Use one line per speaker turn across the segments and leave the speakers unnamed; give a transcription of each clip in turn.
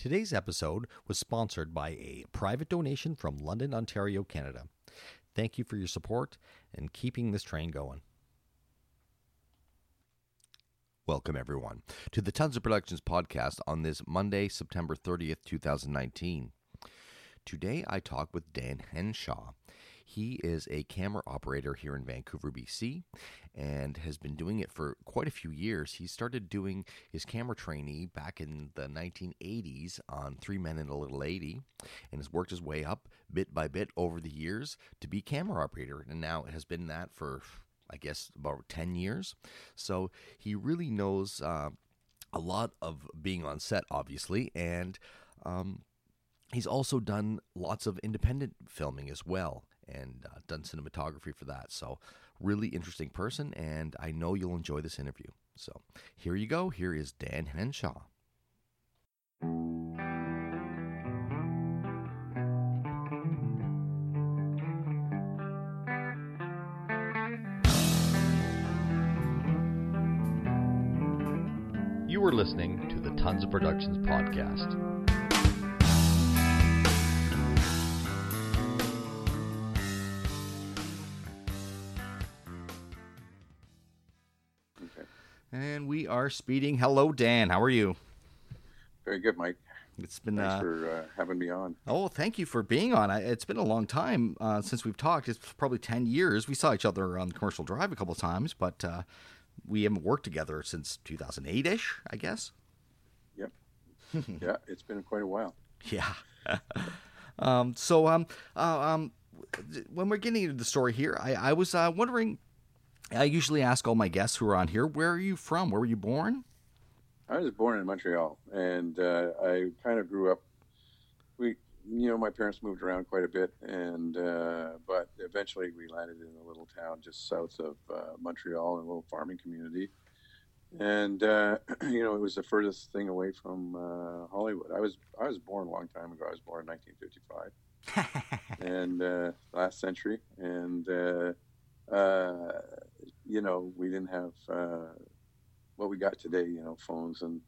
Today's episode was sponsored by a private donation from London, Ontario, Canada. Thank you for your support and keeping this train going. Welcome, everyone, to the Tons of Productions podcast on this Monday, September 30th, 2019. Today, I talk with Dan Henshaw. He is a camera operator here in Vancouver, BC, and has been doing it for quite a few years. He started doing his camera trainee back in the 1980s on Three Men and a Little Lady, and has worked his way up bit by bit over the years to be camera operator, and now it has been that for, I guess, about 10 years. So he really knows uh, a lot of being on set, obviously, and um, he's also done lots of independent filming as well and uh, done cinematography for that. So, really interesting person, and I know you'll enjoy this interview. So, here you go. Here is Dan Henshaw. You are listening to the Tons of Productions podcast. We are speeding. Hello, Dan. How are you?
Very good, Mike.
It's been
Thanks
uh,
for uh, having me on.
oh, thank you for being on. I, it's been a long time uh, since we've talked. It's probably ten years. We saw each other on Commercial Drive a couple of times, but uh, we haven't worked together since 2008 ish, I guess.
Yep. yeah, it's been quite a while.
Yeah. um, so, um, uh, um, when we're getting into the story here, I, I was uh, wondering. I usually ask all my guests who are on here, "Where are you from? Where were you born?"
I was born in Montreal, and uh, I kind of grew up. We, you know, my parents moved around quite a bit, and uh, but eventually we landed in a little town just south of uh, Montreal, in a little farming community. And uh, you know, it was the furthest thing away from uh, Hollywood. I was I was born a long time ago. I was born in 1955, and uh, last century, and uh, you know, we didn't have uh, what we got today, you know, phones and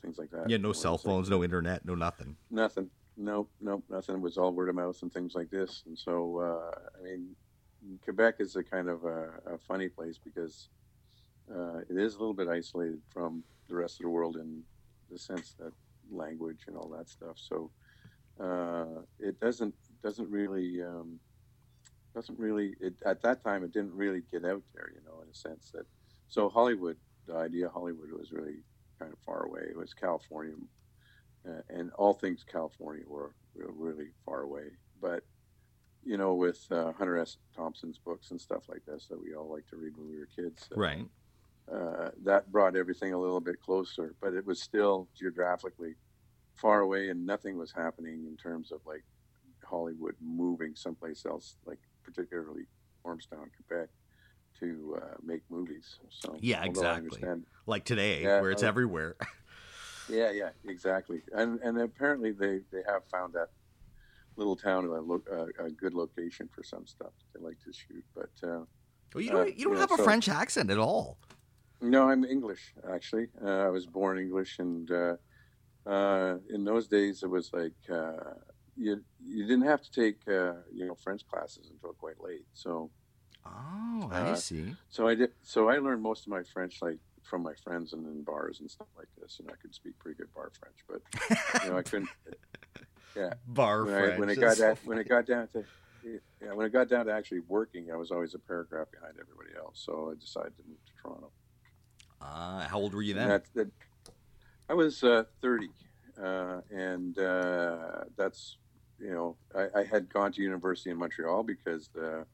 things like that.
Yeah, no cell phones, no internet, no nothing.
Nothing. Nope, nope, nothing. It was all word of mouth and things like this. And so, uh, I mean, Quebec is a kind of a, a funny place because uh, it is a little bit isolated from the rest of the world in the sense that language and all that stuff. So uh, it doesn't doesn't really um, doesn't really it, at that time it didn't really get out there, you know, in a sense that. So Hollywood, the idea of Hollywood was really kind of far away. It was California uh, and all things California were, were really far away. But you know, with uh, Hunter S. Thompson's books and stuff like this that we all like to read when we were kids, uh,
Right.
uh, that brought everything a little bit closer. But it was still geographically far away, and nothing was happening in terms of like Hollywood moving someplace else, like particularly Ormstown, Quebec, to uh, make movies. So
Yeah, exactly. Like today,
Yeah,
where it's
uh,
everywhere.
Yeah, yeah, exactly. And and apparently they, they have found that little town a, lo- a, a good location for some stuff that they like to shoot. But uh,
well, you don't,
uh,
you don't have a
so-
French accent at all.
no, I'm English actually. Uh, I was born English, and uh, uh, in those days it was like uh, you you didn't have to take uh, you know French classes until quite late. So
Oh, I
Uh,
see.
so I did. So I learned most of my French like from my friends and in bars and stuff like this. And I could speak pretty good bar French, but you know I couldn't. Yeah.
Bar
when,
French.
I, when it got
so
down, when it got down to yeah, when it got down to actually working, I was always a paragraph behind everybody else. So I decided to move to Toronto.
Uh, how old were you then?
that, that, I was uh, 30, uh, and uh, that's you know I, I had gone to university in Montreal because the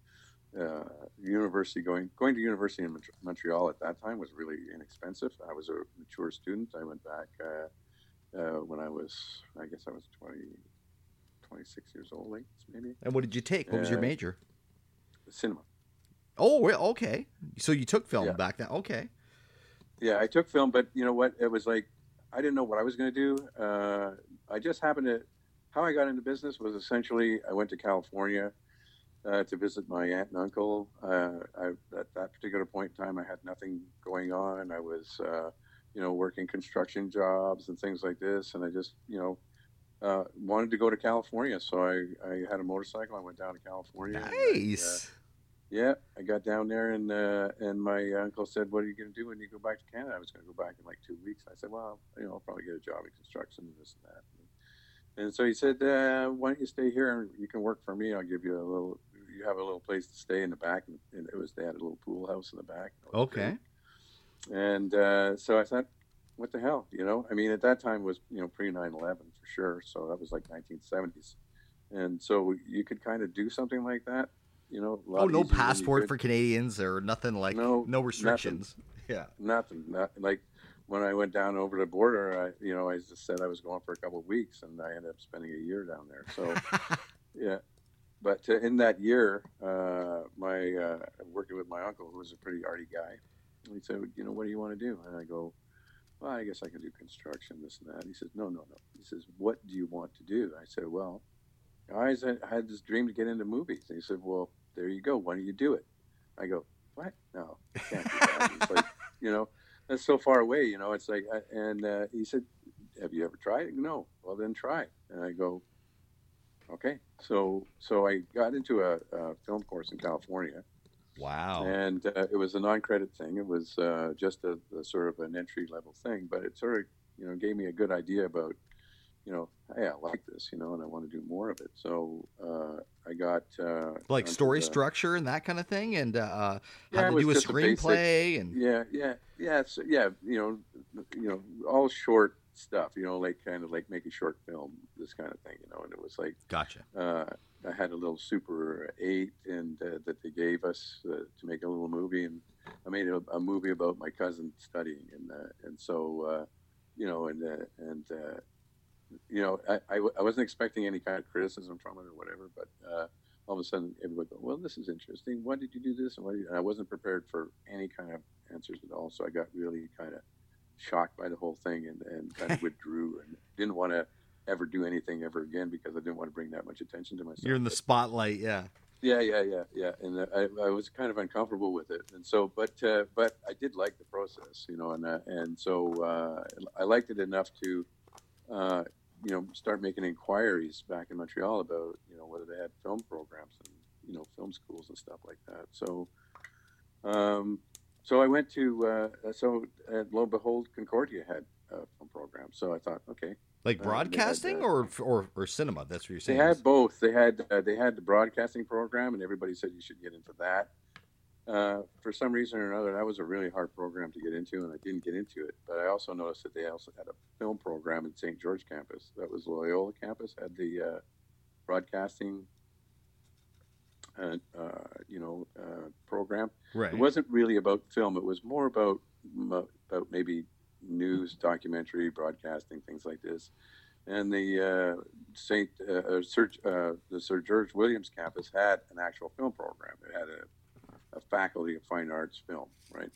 uh, university going going to university in Montreal at that time was really inexpensive. I was a mature student. I went back uh, uh, when I was I guess I was 20, 26 years old, like maybe
and what did you take? What was your
uh,
major?
cinema.
Oh, okay. So you took film
Yeah.
back then. Okay.
Yeah, I took film, but you know what? It was like I didn't know what I was going to do. Uh, I just happened to. How I got into business was essentially I went to California uh, to visit my aunt and uncle. Uh, I, at that particular point in time, I had nothing going on. I was uh, you know, working construction jobs and things like this. And I just, you know, uh, wanted to go to California. So I, I had a motorcycle. I went down to California. and uh,
Nice.
yeah, I got down there and uh, and my uncle said, "What are you going to do when you go back to Canada?" I was going to go back in like two weeks. I said, "Well, you know, I'll probably get a job in construction and this and that." And so he said, uh, "Why don't you stay here and you can work for me? I'll give you a little. You have a little place to stay in the back." And, and it was they had a little pool house in the back.
Okay.
great. And uh, so I thought, "What the hell?" You know, I mean, at that time was you know pre 9/11 for sure. So that was like 1970s, and so you could kind of do something like that. You know,
Oh, no
easier than you
passport for Canadians or nothing like
No,
no restrictions. Yeah.
nothing. Not, like when I went down over the border, I you know I just said I was going for a couple of weeks, and I ended up spending a year down there. So yeah, but uh, in that year, uh, my uh, working with my uncle, who was a pretty arty guy, he said, you know, what do you want to do? And I go, well, I guess I can do construction, this and that. He says, no, no, no. He says, what do you want to do? I said, well, I always had, had this dream to get into movies. And he said, well, there you go. Why don't you do it? I go, what? No, I can't do that. It's like, you know, that's so far away. You know, it's like, and uh, he said, have you ever tried it? No. Well, then try. And I go, okay. So, so I got into a, a film course in California,
Wow.
and uh, it was a non-credit thing. It was uh, just a, a sort of an entry-level thing, but it sort of, you know, gave me a good idea about, you know, hey, I like this, you know, and I want to do more of it. So uh, I got uh,
like story
the-
structure and that kind of thing, and uh,
Yeah,
how to do a
a basic-
screenplay, and
Yeah, yeah, yeah, so, yeah. You know, you know, all short stuff. You know, like kind of like make a short film, this kind of thing. You know, and it was like
gotcha.
uh, I had a little Super Eight, and uh, that they gave us uh, to make a little movie, and I made a, a movie about my cousin studying, and uh, and so uh, you know, and uh, and uh, you know, I I wasn't expecting any kind of criticism from it or whatever, but uh, all of a sudden everybody go, well, this is interesting. Why did you do this? And, you? and I wasn't prepared for any kind of answers at all, so I got really kind of shocked by the whole thing and, and kind of withdrew and didn't want to ever do anything ever again because I didn't want to bring that much attention to myself.
You're in the spotlight, yeah.
yeah, yeah, yeah, yeah, and uh, I, I was kind of uncomfortable with it, and so, but, uh, but I did like the process, you know, and uh, and so uh, I liked it enough to, uh, you know, start making inquiries back in Montreal about, you know, whether they had film programs and you know, film schools and stuff like that. So, um, so I went to, uh, so uh, lo and behold, Concordia had a film program. So I thought, okay,
Like
Uh, had,
broadcasting
uh,
or, or or cinema. That's what you're saying?
they had both. They had uh, they had the broadcasting program, and everybody said you should get into that. Uh, for some reason or another, that was a really hard program to get into, and I didn't get into it. But I also noticed that they also had a film program in St. George campus. That was Loyola campus had the uh, broadcasting, uh, uh, you know, uh, program.
right.
It wasn't really about film. It was more about about maybe news, documentary, broadcasting, things like this. And the uh, Saint Sir uh, the Sir George Williams campus had an actual film program. It had a faculty of fine arts film, right?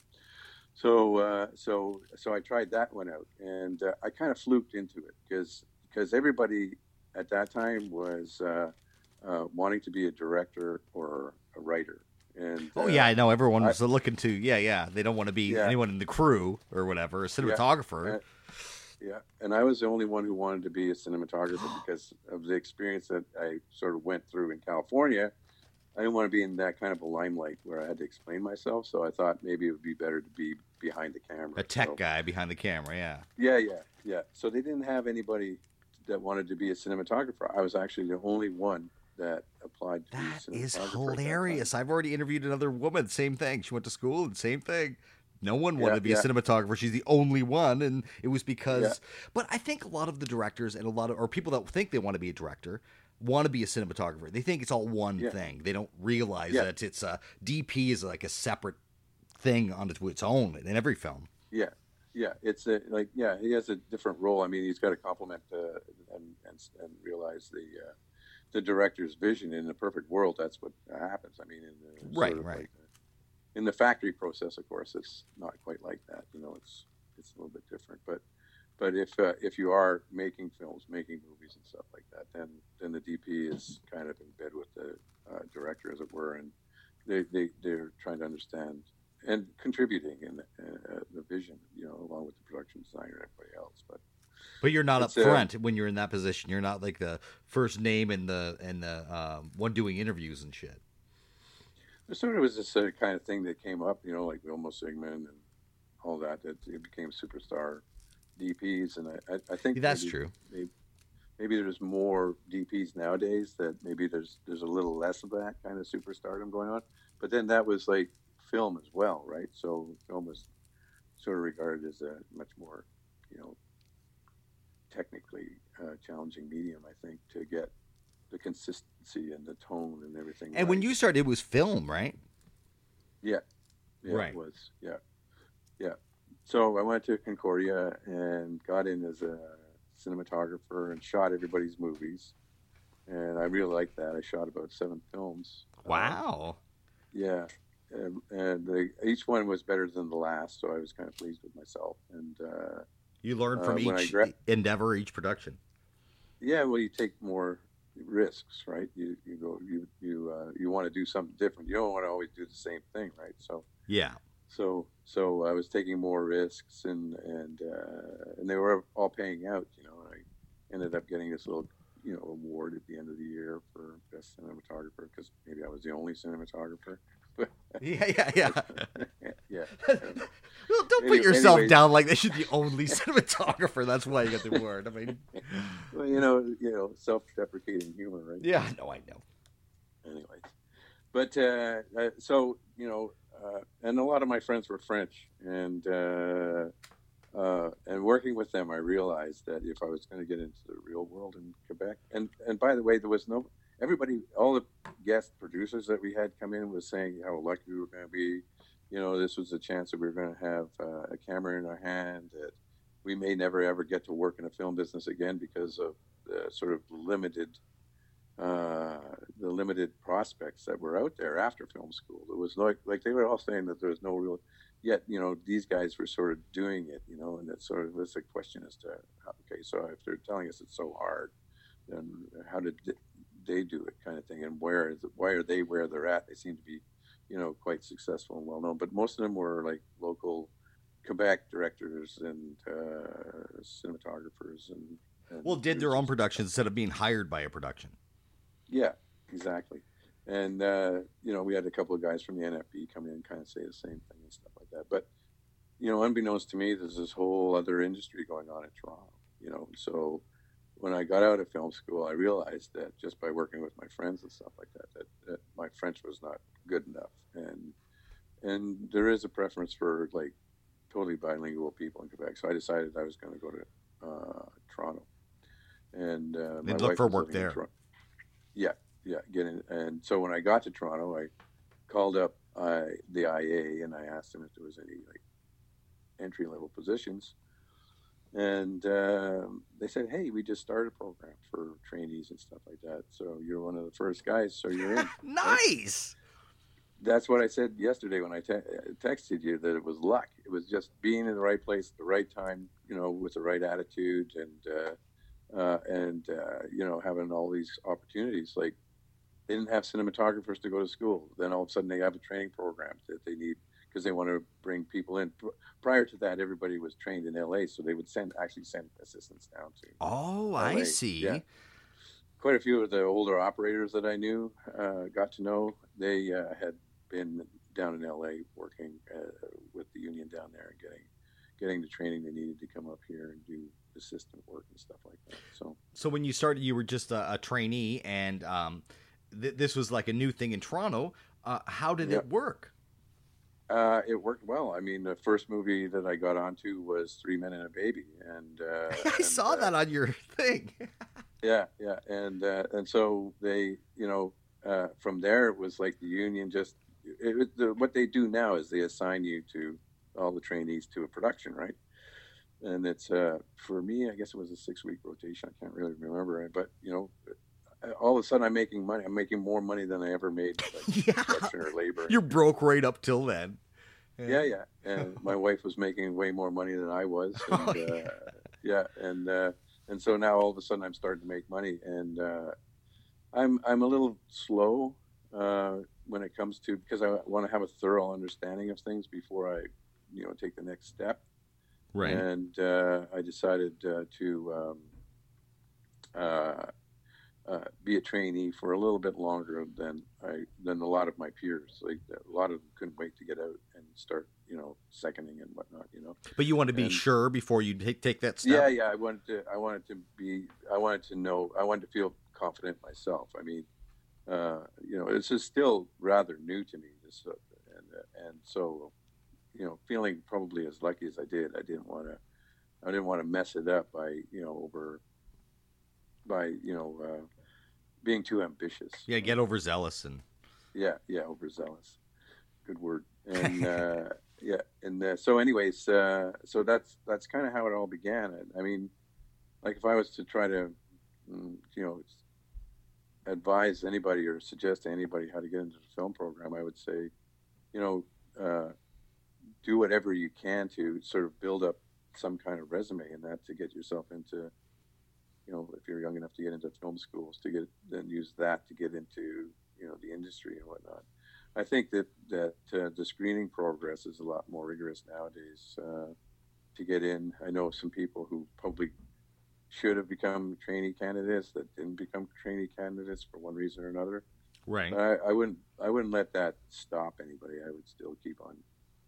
So uh, so so I tried that one out, and uh, I kind of fluked into it because because everybody at that time was uh, uh, wanting to be a director or a writer. And
Oh
uh,
yeah, I know. Everyone
I-
was looking to yeah, yeah. They don't want to be
Yeah.
anyone in the crew or whatever, a cinematographer.
Uh, Yeah, and I was the only one who wanted to be a cinematographer because of the experience that I sort of went through in California. I didn't want to be in that kind of a limelight where I had to explain myself, so I thought maybe it would be better to be behind the camera.
a tech
So-
guy behind the camera. Yeah.
Yeah, yeah, yeah. So they didn't have anybody that wanted to be a cinematographer. I was actually the only one that applied to
That is hilarious. I've already interviewed another woman. Same thing. She went to school and same thing. No one wanted
Yeah,
to be
yeah.
a cinematographer. She's the only one, and it was because. But I think a lot of the directors and a lot of or people that think they want to be a director want to be a cinematographer. They think it's all one
Yeah.
thing. They don't realize
Yeah.
that it's a DP is like a separate thing on its own in every film.
Yeah, yeah. It's a, like yeah, he has a different role. I mean, he's got to complement uh, and, and and realize the uh, the director's vision. In the perfect world, that's what happens. I mean, in the, sort
Right,
of
right.
like, uh, in the factory process, of course, it's not quite like that. You know, it's it's a little bit different. But but if uh, if you are making films, making movies and stuff like that, then then the DP is kind of in bed with the uh, director, as it were, and they they they're trying to understand and contributing in uh, the vision, you know, along with the production designer and everybody else. But
but you're not up
uh,
front when you're in that position. You're not like the first name in the and the um, one doing interviews and shit.
It sort of was this uh, kind of thing that came up, you know, like Vilmos Zsigmond and all that. That it became superstar DPs, and I, I, I think
That's
maybe,
true.
Maybe, maybe there's more DPs nowadays that maybe there's there's a little less of that kind of superstardom going on. But then that was like film as well, right? So film was sort of regarded as a much more, you know, technically uh, challenging medium. I think to get the consistency and the tone and everything.
And when you started, it was film, right?
Yeah. Yeah,
Right.
it was. Yeah. Yeah. So I went to Concordia and got in as a cinematographer and shot everybody's movies. And I really liked that. I shot about seven films. Um,
Wow.
yeah. And, and each one was better than the last. So I was kind of pleased with myself. And uh,
You learn from
Uh,
each
gra-
endeavor, each production.
yeah, well, you take more risks, right? You, you go, you, you, uh, you want to do something different. You don't want to always do the same thing, right? So,
Yeah.
So so I was taking more risks and and uh, and they were all paying out. You know, I ended up getting this little you know award at the end of the year for best cinematographer because maybe I was the only cinematographer.
Yeah, yeah, yeah.
yeah.
well, don't put yourself
anyways.
down like that. You're the only cinematographer. That's why you got the award. I mean,
well, you know, you know, self-deprecating humor, right?
yeah, no, I know.
anyways but uh, uh, so you know uh, and a lot of my friends were french and uh, uh, and working with them i realized that if i was going to get into the real world in quebec and and by the way there was no everybody all the guest producers that we had come in was saying how lucky we were going to be. You know this was a chance that we were going to have uh, a camera in our hand that we may never ever get to work in a film business again because of the sort of limited uh, the limited prospects that were out there after film school. It was like like they were all saying that there was no real. Yet you know these guys were sort of doing it, you know, and it's sort of it's a question as to okay, so if they're telling us it's so hard, then how did they do it, kind of thing, and where is it, why are they where they're at? They seem to be, you know, quite successful and well known, but most of them were like local Quebec directors and uh, cinematographers and, and
Well, did their own
producers.
production instead of being hired by a production.
Yeah, exactly. And uh, you know, we had a couple of guys from the NFB come in and kind of say the same thing and stuff like that. But you know, unbeknownst to me, there's this whole other industry going on in Toronto. You know, so when I got out of film school, I realized that just by working with my friends and stuff like that, that, that my French was not good enough, and and there is a preference for like totally bilingual people in Quebec. So I decided I was going to go to uh, Toronto, and uh,
They'd look for work there.
Yeah, yeah, get in. And so when I got to Toronto, I called up uh, the IA and I asked them if there was any like entry level positions, and um, they said, "Hey, we just started a program for trainees and stuff like that. So you're one of the first guys. So you're in."
nice.
That's what I said yesterday when I te- texted you that it was luck. It was just being in the right place at the right time, you know, with the right attitude and uh, uh, and uh, you know having all these opportunities. Like they didn't have cinematographers to go to school. Then all of a sudden they have a training program that they need because they want to bring people in. Prior to that, everybody was trained in LA, so they would send actually send assistants down to
Oh,
LA.
I see.
Yeah. quite a few of the older operators that I knew, uh, got to know, they uh, had been down in LA working uh, with the union down there and getting getting the training they needed to come up here and do assistant work and stuff like that. So
So when you started, you were just a, a trainee, and um, th- this was like a new thing in Toronto. Uh, how did it work?
uh, it worked well. I mean, the first movie that I got onto was Three Men and a Baby, and uh,
I
and,
saw
uh,
that on your thing.
Yeah, yeah, and uh, and so they, you know, uh, from there it was like the union just it, it, the, what they do now is they assign you to all the trainees to a production, right? And it's uh, for me, I guess it was a six week rotation. I can't really remember but you know, all of a sudden I'm making money. I'm making more money than I ever made like,
yeah,
production or labor.
you're broke right up till then.
Yeah, yeah. And my wife was making way more money than I was. And,
Oh, yeah.
uh, yeah, and uh, and so now all of a sudden I'm starting to make money, and uh, I'm I'm a little slow uh, when it comes to because I want to have a thorough understanding of things before I, you know, take the next step.
Right.
And uh, I decided uh, to um, uh, uh, be a trainee for a little bit longer than I than a lot of my peers. Like a lot of them couldn't wait to get out and start, you know, seconding and whatnot. You know.
But you want to be
And-
sure before you take take that step.
Yeah, yeah. I wanted to. I wanted to be. I wanted to know. I wanted to feel confident myself. I mean, uh, you know, this is still rather new to me. This uh, and uh, and so, you know, feeling probably as lucky as I did. I didn't want to. I didn't want to mess it up by you know over. By you know, uh, being too ambitious.
Yeah, get overzealous and
Yeah, yeah, overzealous. Good word. And uh, yeah, and uh, so, anyways, uh, so that's that's kind of how it all began. I, I mean, like if I was to try to, mm, you know, advise anybody or suggest to anybody how to get into the film program, I would say, you know, uh, do whatever you can to sort of build up some kind of resume and that to get yourself into you know, if you're young enough to get into film schools, to get then use that to get into you know the industry and whatnot. I think that that uh, the screening progress is a lot more rigorous nowadays uh, to get in. I know some people who probably should have become trainee candidates that didn't become trainee candidates for one reason or another.
right.
I, I wouldn't I wouldn't let that stop anybody. I would still keep on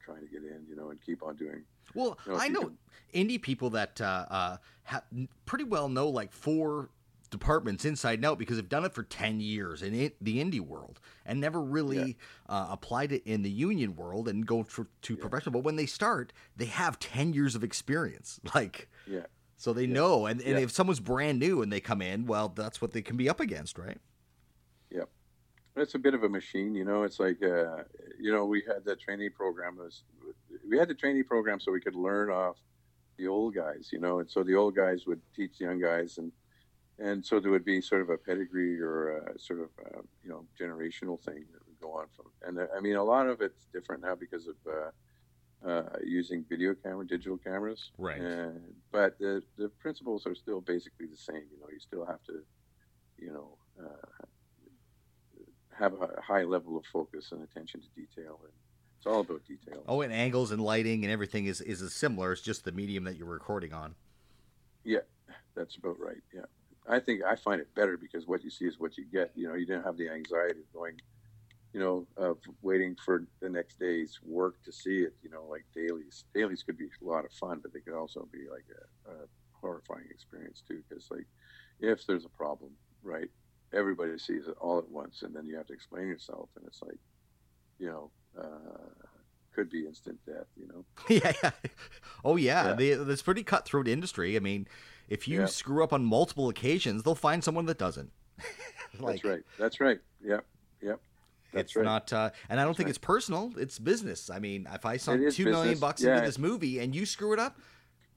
trying to get in, you know, and keep on doing.
Well,
you know,
I know
can-
indie people that uh, uh, ha- pretty well know like four departments inside and out because they've done it for 10 years in it, the indie world and never really uh, applied it in the union world and go for, to
Yeah.
professional. But when they start, they have 10 years of experience. Like,
Yeah,
so they
Yeah.
know. And, and
Yeah.
if someone's brand new and they come in, well, that's what they can be up against, right?
It's a bit of a machine, you know. It's like, uh, you know, we had that trainee program. Was we had the trainee program so we could learn off the old guys, you know, and so the old guys would teach the young guys, and and so there would be sort of a pedigree or a sort of uh, you know generational thing that would go on from. And uh, I mean, a lot of it's different now because of uh, uh, using video camera, digital cameras,
Right.
And, but the the principles are still basically the same. You know, you still have to, you know. Uh, have a high level of focus and attention to detail, and it's all about detail.
Oh, and angles and lighting and everything is, is similar. It's just the medium that you're recording on.
Yeah, that's about right. Yeah, I think I find it better because what you see is what you get. You know, you didn't have the anxiety of going, you know, of waiting for the next day's work to see it. You know, like dailies. Dailies could be a lot of fun, but they could also be like a, a horrifying experience too. Because like, if there's a problem, right, everybody sees it all at once, and then you have to explain yourself, and it's like, you know. Uh, could be instant death, you know.
yeah, yeah. Oh yeah,
Yeah.
They, it's pretty cutthroat industry. I mean, if you
Yeah.
screw up on multiple occasions, they'll find someone that doesn't.
That's right. That's right. Yep. Yep. That's
it's
right.
not, uh, and I don't
That's
think
right.
it's personal. It's business. I mean, if I sunk two million
business.
bucks
Yeah.
into this movie and you screw it up,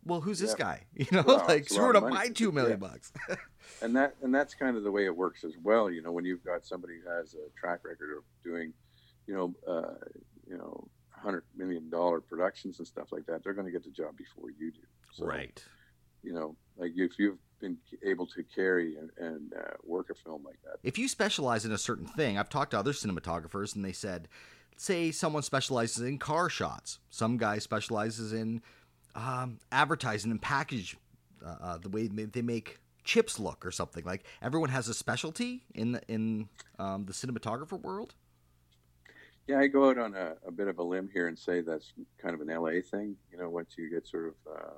well, who's this guy? You know,
Well,
like
it's a
screw
lot of
up my two million
Yeah.
bucks.
and that and that's kind of the way it works as well. You know, when you've got somebody who has a track record of doing, you know, uh, you know, hundred million dollar productions and stuff like that, they're going to get the job before you do. So,
right.
You know, like if you've been able to carry and, and uh, work a film like that,
If you specialize in a certain thing, I've talked to other cinematographers and they said, say someone specializes in car shots, some guy specializes in um, advertising and package, uh, uh, the way they they make chips look or something. Like everyone has a specialty in the, in um, the cinematographer world.
Yeah, I go out on a, a bit of a limb here and say that's kind of an LA thing. You know, once you get sort of, uh,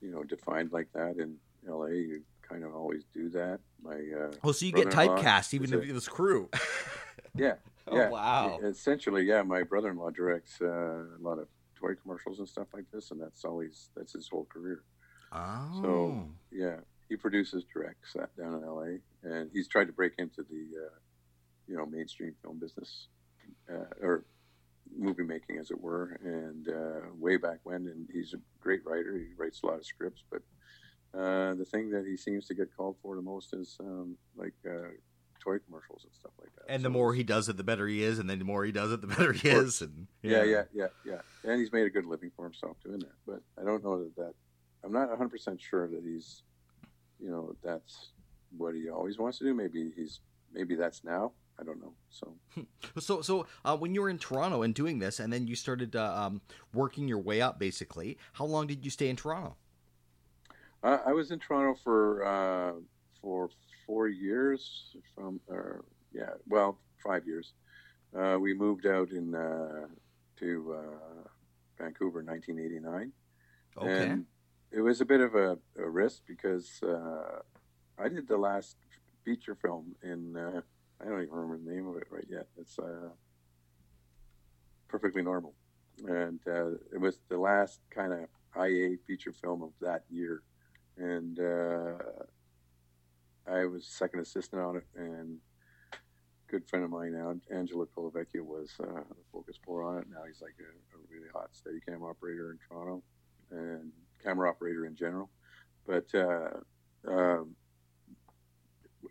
you know, defined like that in LA, you kind of always do that. My uh,
Oh, so you get typecast even if it was crew.
yeah,
Oh,
yeah.
wow.
Essentially, yeah. My brother-in-law directs uh, a lot of toy commercials and stuff like this, and that's always that's his whole career.
Oh.
So yeah, he produces, directs that down in LA, and he's tried to break into the, uh, you know, mainstream film business, uh, or movie making, as it were. And uh, way back when, and he's a great writer. He writes a lot of scripts, but uh, the thing that he seems to get called for the most is um, like uh, toy commercials and stuff like that.
and the more he does it, the better he is, and then the more he does it, the better he is. And
yeah, yeah, yeah, yeah. And he's made a good living for himself doing that. But I don't know that that. I'm not 100 percent sure that he's, you know, that's what he always wants to do. Maybe he's maybe that's now. I don't know. So,
so, so uh, when you were in Toronto and doing this, and then you started uh, um, working your way up, basically, how long did you stay in Toronto?
uh, I was in Toronto for uh, for four years. From uh, yeah, well, five years. Uh, we moved out in uh, to uh, Vancouver in 1989.
Okay.
And it was a bit of a, a risk because uh, I did the last feature film in, uh, I don't even remember the name of it right yet. It's uh, Perfectly Normal. And uh, it was the last kind of IA feature film of that year. And uh, I was second assistant on it. And good friend of mine now, Angelo Colavecchia, was uh, focus puller on it. Now he's like a, a really hot Steadicam operator in Toronto and camera operator in general. But uh, um,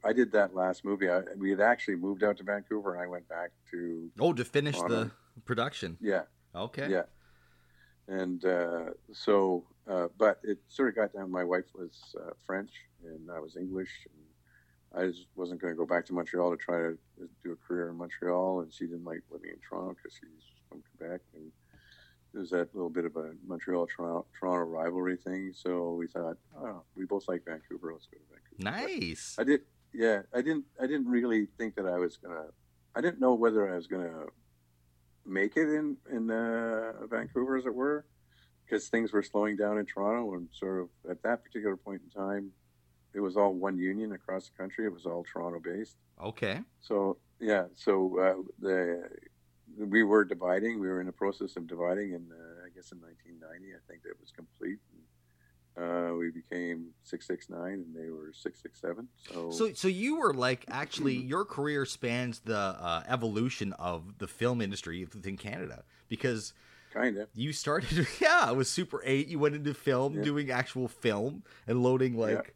I did that last movie. I, we had actually moved out to Vancouver, and I went back to
oh to finish
Toronto.
the production.
yeah,
Okay.
yeah. And uh, so, uh, but it sort of got down. My wife was uh, French, and I was English, and I just wasn't going to go back to Montreal to try to do a career in Montreal. And she didn't like living in Toronto because she's from Quebec, and there's that little bit of a Montreal Toronto, rivalry thing. So we thought, oh, we both like Vancouver. Let's go to Vancouver.
Nice.
I did. Yeah, I didn't. I didn't really think that I was gonna. I didn't know whether I was gonna make it in in uh, Vancouver, as it were, because things were slowing down in Toronto, and sort of at that particular point in time, it was all one union across the country. It was all Toronto based.
Okay.
So yeah, so uh, the we were dividing. We were in the process of dividing, and uh, I guess in 1990, I think that was complete. And, uh, we became 669 and they were 667 so
So, so you were like actually your career spans the uh, evolution of the film industry within Canada because
kind of
you started, yeah, it was Super Eight. You went into film,
Yeah.
doing actual film and loading like.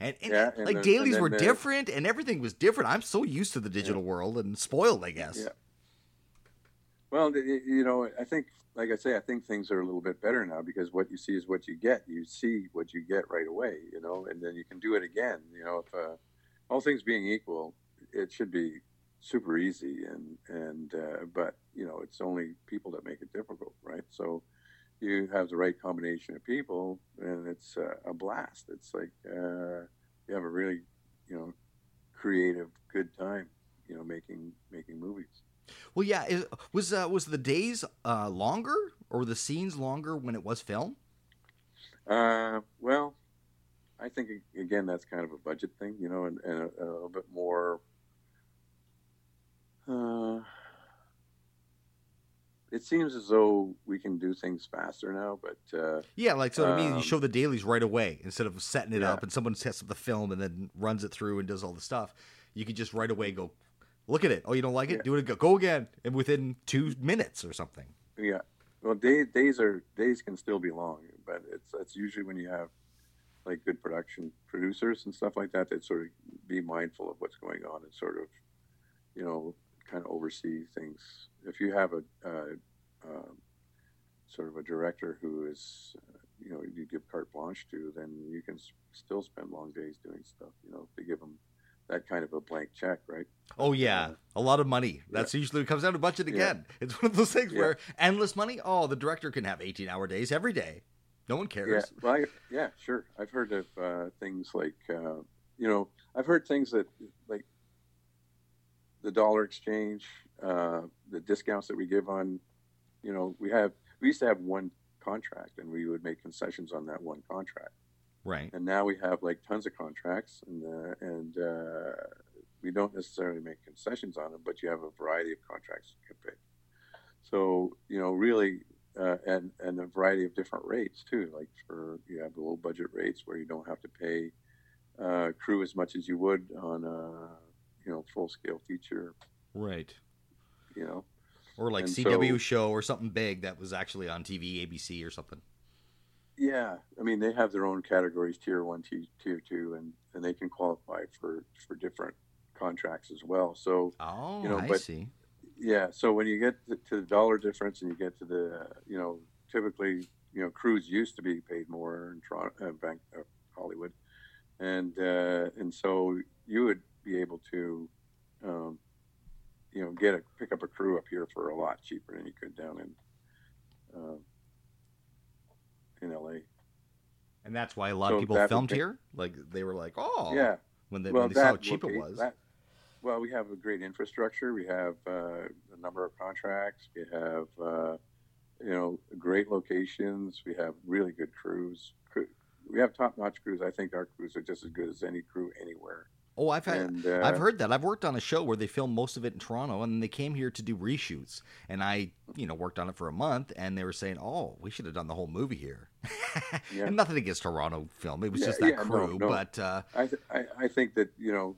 And, and
Yeah, and
like
then-
dailies
and
were
the-
different and everything was different. I'm so used to the digital world and spoiled, I guess.
Yeah. Well, you know, I think, like I say, I think things are a little bit better now because what you see is what you get. You see what you get right away, you know, and then you can do it again. You know, if uh, all things being equal, it should be super easy, and and uh, but you know, it's only people that make it difficult, right? So you have the right combination of people, and it's uh, a blast. It's like uh, you have a really, you know, creative, good time, you know, making making movies.
Well, yeah, it, was uh, was the days uh, longer or the scenes longer when it was film?
Uh, well, I think again that's kind of a budget thing, you know, and, and a, a little bit more. It seems as though we can do things faster now, but uh,
Yeah, like so. I mean, you
Um,
show the dailies right away instead of setting it
Yeah.
up and someone sets up the film and then runs it through and does all the stuff. You could just right away go, look at it. Oh, you don't like it?
Yeah.
Do it. Go, go again, and within two minutes or something.
yeah, well, days days are days can still be long, but it's it's usually when you have like good production producers and stuff like that that sort of be mindful of what's going on and sort of you know kind of oversee things. If you have a uh, um, sort of a director who is uh, you know you give carte blanche to, then you can s- still spend long days doing stuff. You know, to give them that kind of a blank check, right?
Oh yeah, a lot of money. That's usually what comes down to budget
Yeah.
again. It's one of those things
Yeah.
where endless money. Oh, the director can have eighteen-hour days every day. No one
Yeah,
cares.
well, I, yeah, sure. I've heard of uh, things like, uh, you know, I've heard things that like the dollar exchange, uh, the discounts that we give on, you know, we have we used to have one contract and we would make concessions on that one contract,
Right.
and now we have like tons of contracts and uh, and uh, we don't necessarily make concessions on them, but you have a variety of contracts you can pick. So you know, really, uh, and and a variety of different rates too. Like for you have the low budget rates where you don't have to pay uh, crew as much as you would on a you know full scale feature.
Right.
You know,
Or like
And
CW
so-
show or something big that was actually on TV, ABC or something.
yeah. I mean, they have their own categories: tier one, tier two, and and they can qualify for for different contracts as well. So
Oh,
You know,
I
but-
see.
yeah so when you get to, to the dollar difference and you get to the you know typically you know crews used to be paid more in toronto uh, Bank, uh, hollywood and uh, and so you would be able to um, you know, get a pick up a crew up here for a lot cheaper than you could down in uh, in LA.
And that's why a lot
So
of people filmed here. Like they were like, "Oh,
Yeah,
when they,
well,
when they saw how cheap it was."
that- well, we have a great infrastructure. We have uh, a number of contracts. We have, uh, you know, great locations. We have really good crews. We have top-notch crews. I think our crews are just as good as any crew anywhere.
Oh, I've had.
And uh,
I've heard that. I've worked on a show where they filmed most of it in Toronto, and they came here to do reshoots. And I, you know, worked on it for a month, and they were saying, "Oh, we should have done the whole movie here."
Yeah.
and nothing against Toronto film; it was
Yeah,
just that
yeah,
crew.
no.
But uh,
I, th- I I think that you know,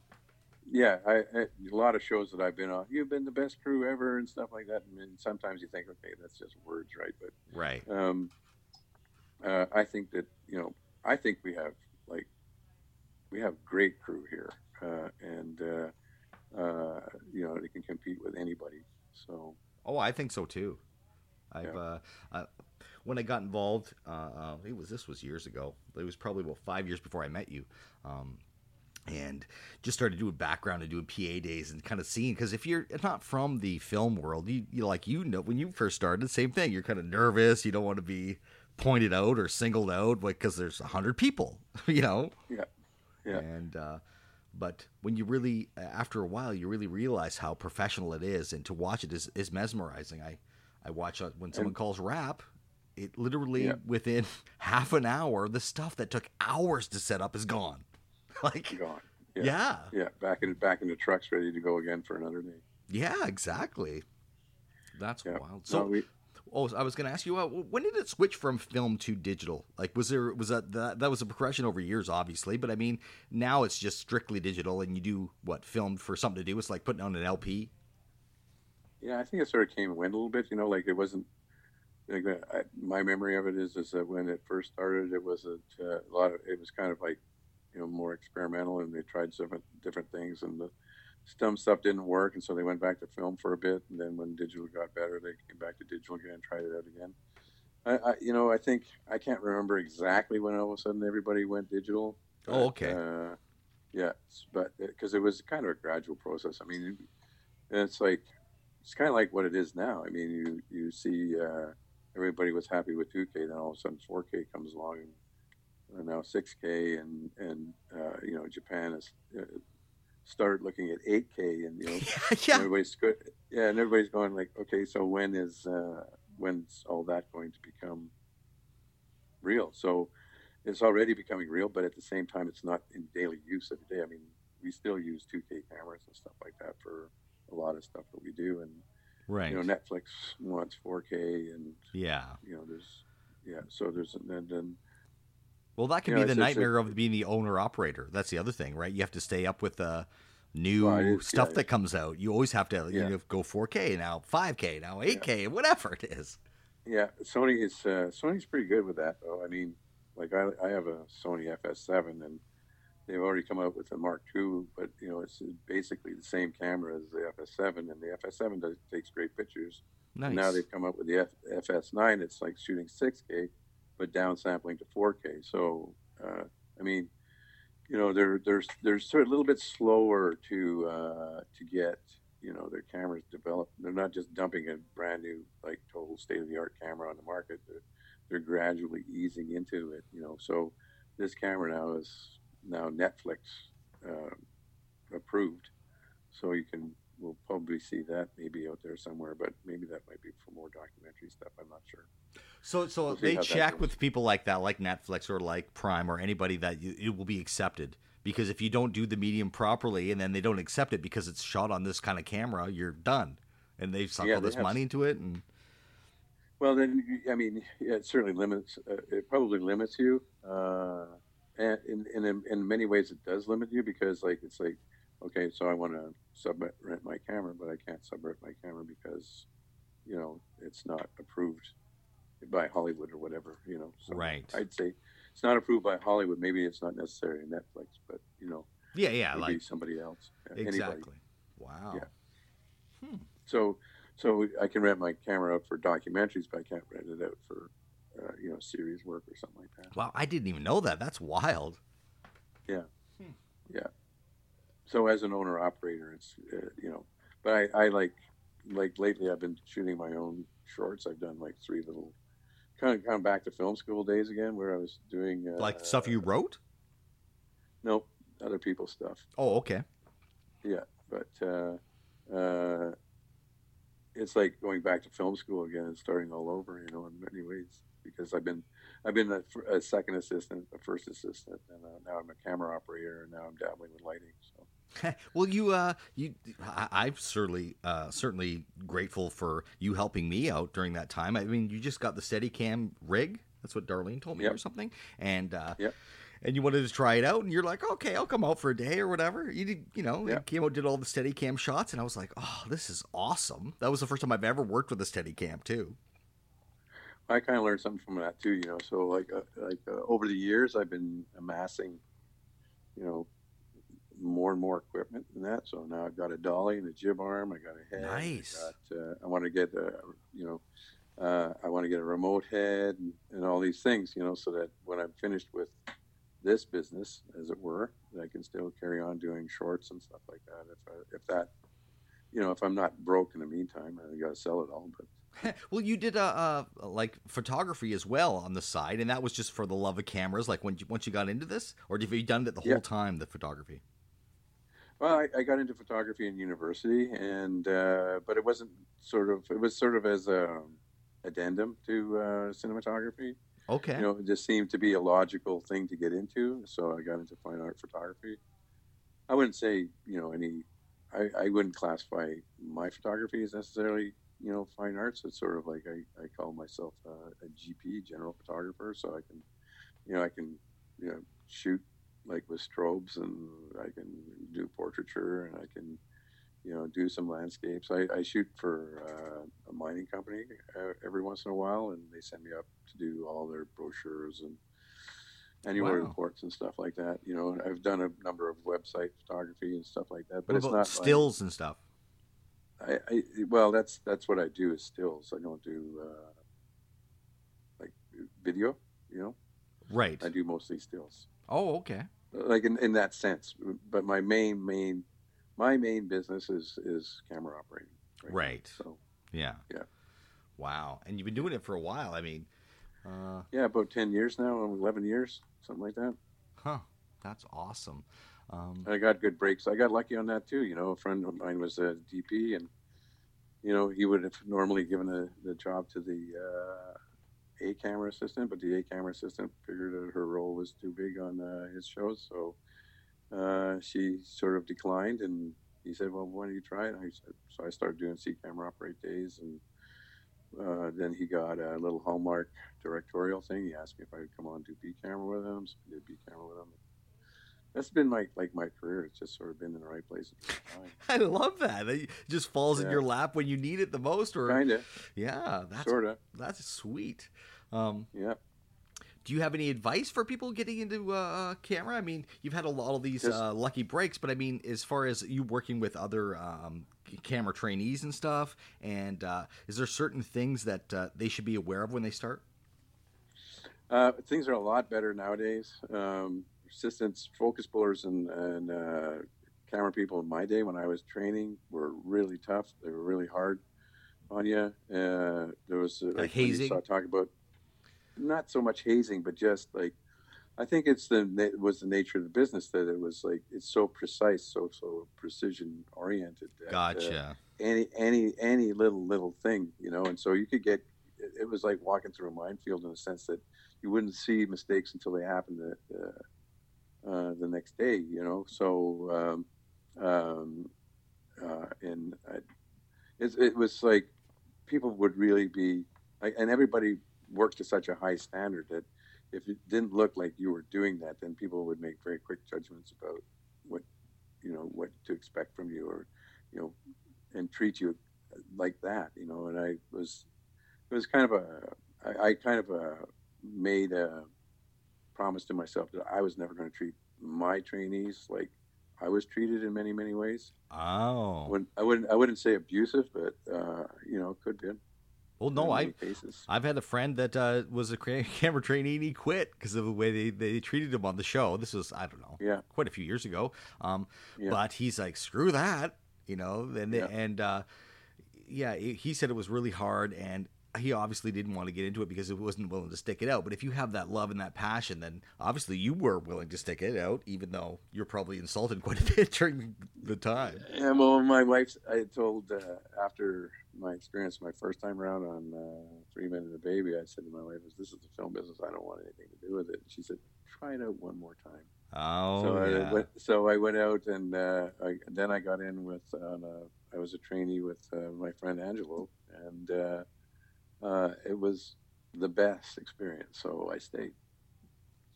yeah, I, I a lot of shows that I've been on. You've been the best crew ever and stuff like that. And, sometimes you think, okay, that's just words, right? But
right,
um, uh, I think that you know, I think we have like we have great crew here, and uh, uh, you know, they can compete with anybody. So
oh, I think so too. I've
Yeah.
uh, uh, when I got involved, uh, uh, it was this was years ago. It was probably about five years before I met you. Um, and just started doing background and doing PA days and kind of seeing because if you're not from the film world, you, you like you know when you first started, same thing. You're kind of nervous. You don't want to be pointed out or singled out because there's a hundred people, you know.
yeah, yeah,
And uh, but when you really, after a while, you really realize how professional it is, and to watch it is, is mesmerizing. I I watch uh, when someone calls wrap. It literally
Yeah.
within half an hour, the stuff that took hours to set up is gone. Like,
gone.
yeah.
Yeah.
yeah,
back in back in the trucks, ready to go again for another day.
Yeah, exactly. That's
Yeah.
wild.
So
So,
we,
oh, I was going to ask you, uh, when did it switch from film to digital? Like, was there was that that, that was a progression over years, obviously, but I mean, now it's just strictly digital, and you do what filmed for something to do. It's like putting on an LP.
Yeah, I think it sort of came and went a little bit. You know, like it wasn't. Like I, my memory of it is is that when it first started, it was a, a lot of. It was kind of like, you know, more experimental, and they tried different different things, and the some stuff didn't work, and so they went back to film for a bit, and then when digital got better, they came back to digital again and tried it out again. I, I you know, I think I can't remember exactly when all of a sudden everybody went digital.
Oh, okay.
Uh, yeah, but because it was kind of a gradual process. I mean, it's like it's kind of like what it is now. I mean, you you see uh, everybody was happy with 2K, then all of a sudden 4K comes along, and, and now 6K, and and uh, you know Japan is uh, started looking at 8K, and you know
yeah.
everybody's good, yeah, and everybody's going like, okay, so when is uh, when's all that going to become real? So it's already becoming real, but at the same time, it's not in daily use every day. I mean, we still use 2K cameras and stuff like that for a lot of stuff that we do, and
Right.
you know, Netflix wants 4K, and
yeah.
you know, there's yeah, so there's and then
Well, that could
You
be
know,
the
it's- it's a-
nightmare of being the owner operator. That's the other thing, right? You have to stay up with the new stuff
yeah.
that comes out. You always have to you know, go 4K now, 5K now, 8K, whatever it is.
yeah, Sony is uh, Sony's pretty good with that though. I mean, like I I have a Sony FS7 and they've already come out with a Mark II, but you know, it's basically the same camera as the FS7, and the FS7 does, takes great pictures.
Nice.
And now they've come up with the F- FX9. It's like shooting 6K, but downsampling to 4K. So, uh, I mean, you know, they're they're they're sort of a little bit slower to uh, to get you know their cameras developed. They're not just dumping a brand new like total state of the art camera on the market. They're they're gradually easing into it. You know, so this camera now is now Netflix uh, approved, so you can we'll probably see that maybe out there somewhere, but maybe that might be for more documentary stuff. I'm not sure.
So, so
We'll
they check with people like that, like Netflix or like Prime or anybody that you, it will be accepted. Because if you don't do the medium properly and then they don't accept it because it's shot on this kind of camera, you're done. And they've sunk
Yeah,
all
they
this
have-
money into it. And
Well, then I mean, yeah, it certainly limits. Uh, it probably limits you, uh, and in, in in many ways, it does limit you because like it's like, okay, so I want to sub rent my camera, but I can't sub rent my camera because, you know, it's not approved by Hollywood or whatever. You know, so
Right.
I'd say it's not approved by Hollywood. Maybe it's not necessarily Netflix, but you know,
yeah, yeah,
maybe
like
somebody else, uh, anybody.
exactly. Wow.
Yeah. So, so I can rent my camera out for documentaries, but I can't rent it out for, uh, you know, series work or something like that.
Wow, I didn't even know that. That's wild.
So as an owner operator, it's uh, you know, but I, I like like lately I've been shooting my own shorts. I've done like three little kind of kind of back to film school days again, where I was doing uh,
like stuff you wrote.
Nope, other people's stuff.
Oh, okay.
Yeah, but uh, uh, it's like going back to film school again and starting all over. You know, in many ways because I've been I've been a, a second assistant, a first assistant, and uh, now I'm a camera operator, and now I'm dabbling with lighting. So.
well, you, uh, you, I, am certainly, uh, certainly grateful for you helping me out during that time. I mean, you just got the Steadicam rig. That's what Darlene told me, yep. or something. And uh,
yep.
and you wanted to try it out, and you're like, okay, I'll come out for a day or whatever. You did, you know,
yep.
came out, did all the Steadicam shots, and I was like, oh, this is awesome. That was the first time I've ever worked with a Steadicam too.
I kind of learned something from that too, you know. So like uh, like uh, over the years, I've been amassing, you know, more and more equipment than that. So now I've got a dolly and a jib arm. I got a head.
Nice.
I, got, uh, I want to get a, you know, uh, I want to get a remote head and, and, all these things, you know, so that when I'm finished with this business, as it were, that I can still carry on doing shorts and stuff like that. If I, if that, you know, if I'm not broke in the meantime, I got to sell it all, but.
well, you did uh, uh, like photography as well on the side, and that was just for the love of cameras. Like when you, once you got into this, or have you done it the whole yeah. time? The photography.
Well, I, I, got into photography in university, and uh, but it wasn't sort of it was sort of as a addendum to uh, cinematography.
Okay.
You know, it just seemed to be a logical thing to get into, so I got into fine art photography. I wouldn't say you know any. I, I wouldn't classify my photography as necessarily you know fine arts. It's sort of like I, I call myself a, a GP, general photographer. So I can, you know, I can you know shoot like with strobes, and I can do portraiture, and I can you know do some landscapes. I, I shoot for uh, a mining company every once in a while, and they send me up to do all their brochures and annual wow. reports and stuff like that. You know, I've done a number of website photography and stuff like that. But it's not
stills
like,
and stuff.
I, I, well, that's that's what I do is stills. I don't do uh, like video, you know.
Right.
I do mostly stills.
Oh, okay.
Like in, in that sense, but my main main my main business is is camera operating.
Right. right.
So.
Yeah.
Yeah.
Wow, and you've been doing it for a while. I mean. Uh...
Yeah, about ten years now, eleven years, something like that.
Huh. That's awesome. Um,
I got good breaks. I got lucky on that too. You know, a friend of mine was a DP, and you know he would have normally given the, the job to the uh, A camera assistant, but the A camera assistant figured that her role was too big on uh, his shows, so uh, she sort of declined. And he said, "Well, why don't you try it?" I said, so I started doing C camera operate days, and uh, then he got a little Hallmark directorial thing. He asked me if I would come on and do B camera with him. So I did B camera with him that's been my like my career. It's just sort of been in the right place at the time.
I love that. It just falls yeah. in your lap when you need it the most, or
kind of.
Yeah, that's
sort of.
That's sweet. Um,
yeah.
Do you have any advice for people getting into uh, camera? I mean, you've had a lot of these uh, lucky breaks, but I mean, as far as you working with other um, camera trainees and stuff, and uh, is there certain things that uh, they should be aware of when they start?
Uh, things are a lot better nowadays. Um, assistants, focus pullers, and, and uh, camera people in my day when I was training were really tough. They were really hard on you. Uh, there was uh,
like hazing.
Saw talk about not so much hazing, but just like I think it's the it was the nature of the business that it was like it's so precise, so so precision oriented.
That, uh, gotcha.
any any any little little thing, you know, and so you could get. It, was like walking through a minefield in the sense that you wouldn't see mistakes until they happened. Uh, uh, the next day, you know. So, um, um, uh, and I, it, it, was like people would really be, and everybody worked to such a high standard that if it didn't look like you were doing that, then people would make very quick judgments about what, you know, what to expect from you, or, you know, and treat you like that, you know. And I was, it was kind of a, I, I kind of uh, made a promised to myself that I was never going to treat my trainees like I was treated in many, many ways.
Oh,
when, I wouldn't, I wouldn't say abusive, but uh, you know, could be.
Well, no, I I've had a friend that uh, was a camera trainee and he quit because of the way they, they treated him on the show. This was I don't know,
yeah,
quite a few years ago. Um, yeah. but he's like, screw that, you know. And yeah. and uh, yeah, he said it was really hard, and he obviously didn't want to get into it because he wasn't willing to stick it out. But if you have that love and that passion, then obviously you were willing to stick it out, even though you're probably insulted quite a bit during the time.
Yeah, well, my wife, I told uh, after my experience my first time around on uh, Three Men and a Baby, I said to my wife, "This is the film business. I don't want anything to do with it." She said, "Try it out one more time."
Oh,
so
yeah.
I went, so I went out and uh, I, then I got in with. I was a trainee with uh, my friend Angelo, and uh, it was the best experience. So I stayed.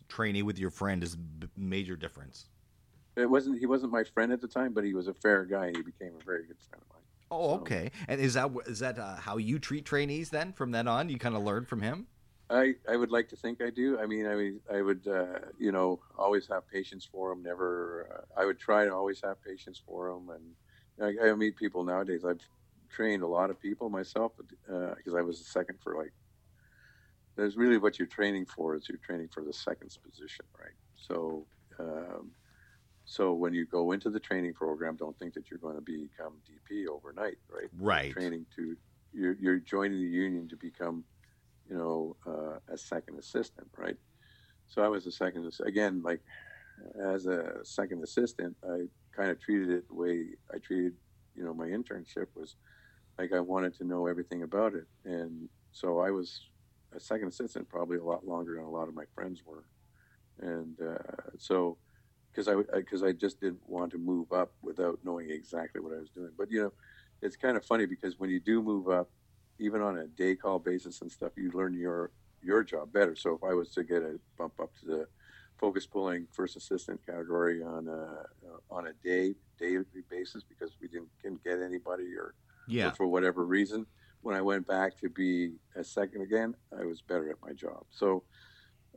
Trainee with your friend is a major difference.
It wasn't. He wasn't my friend at the time, but he was a fair guy, and he became a very good friend of mine.
Oh, so, okay. And is that is that uh, how you treat trainees then? From then on, you kind of learn from him.
I, I would like to think I do. I mean, I mean, I would, uh, you know, always have patience for them. Never, uh, I would try to always have patience for them. And I, I meet people nowadays. I've trained a lot of people myself because uh, I was the second for like. There's really what you're training for is you're training for the seconds position, right? So, um, so when you go into the training program, don't think that you're going to become DP overnight, right?
Right.
You're training to you're, you're joining the union to become, you know, uh, a second assistant, right? So I was a second again, like as a second assistant, I kind of treated it the way I treated, you know, my internship was like I wanted to know everything about it, and so I was a second assistant probably a lot longer than a lot of my friends were, and uh, so because I because I, just didn't want to move up without knowing exactly what I was doing. But you know, it's kind of funny because when you do move up, even on a day call basis and stuff, you learn your your job better. So if I was to get a bump up to the focus pulling first assistant category on a on a day daily basis because we didn't, didn't get anybody or
yeah.
for whatever reason. When I went back to be a second again, I was better at my job. So,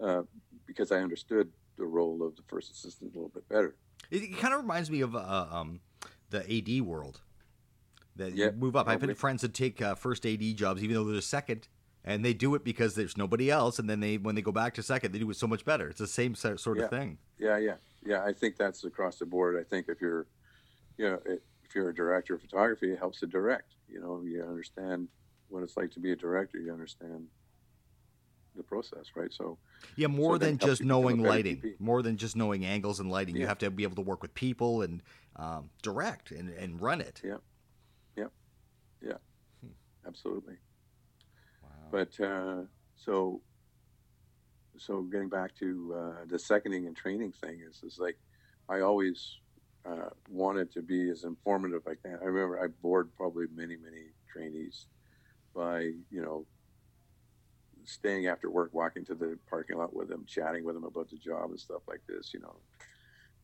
uh, because I understood the role of the first assistant a little bit better.
It, it kind of reminds me of uh, um, the AD world. That you move up. I've had friends that take uh, first AD jobs, even though they're second, and they do it because there's nobody else. And then they, when they go back to second, they do it so much better. It's the same sort
yeah.
of thing.
Yeah, yeah, yeah. I think that's across the board. I think if you're, you know, it, you're a director of photography, it helps to direct. You know, you understand what it's like to be a director. You understand the process, right? So
yeah, more so than just knowing lighting, DP. more than just knowing angles and lighting. Yeah. You have to be able to work with people and um, direct and, and run it.
Yeah, yeah, yeah, hmm. absolutely. Wow. But uh, so so getting back to uh, the seconding and training thing is is like I always uh, wanted to be as informative as I can. I remember I bored probably many, many trainees by, you know, staying after work, walking to the parking lot with them, chatting with them about the job and stuff like this, you know.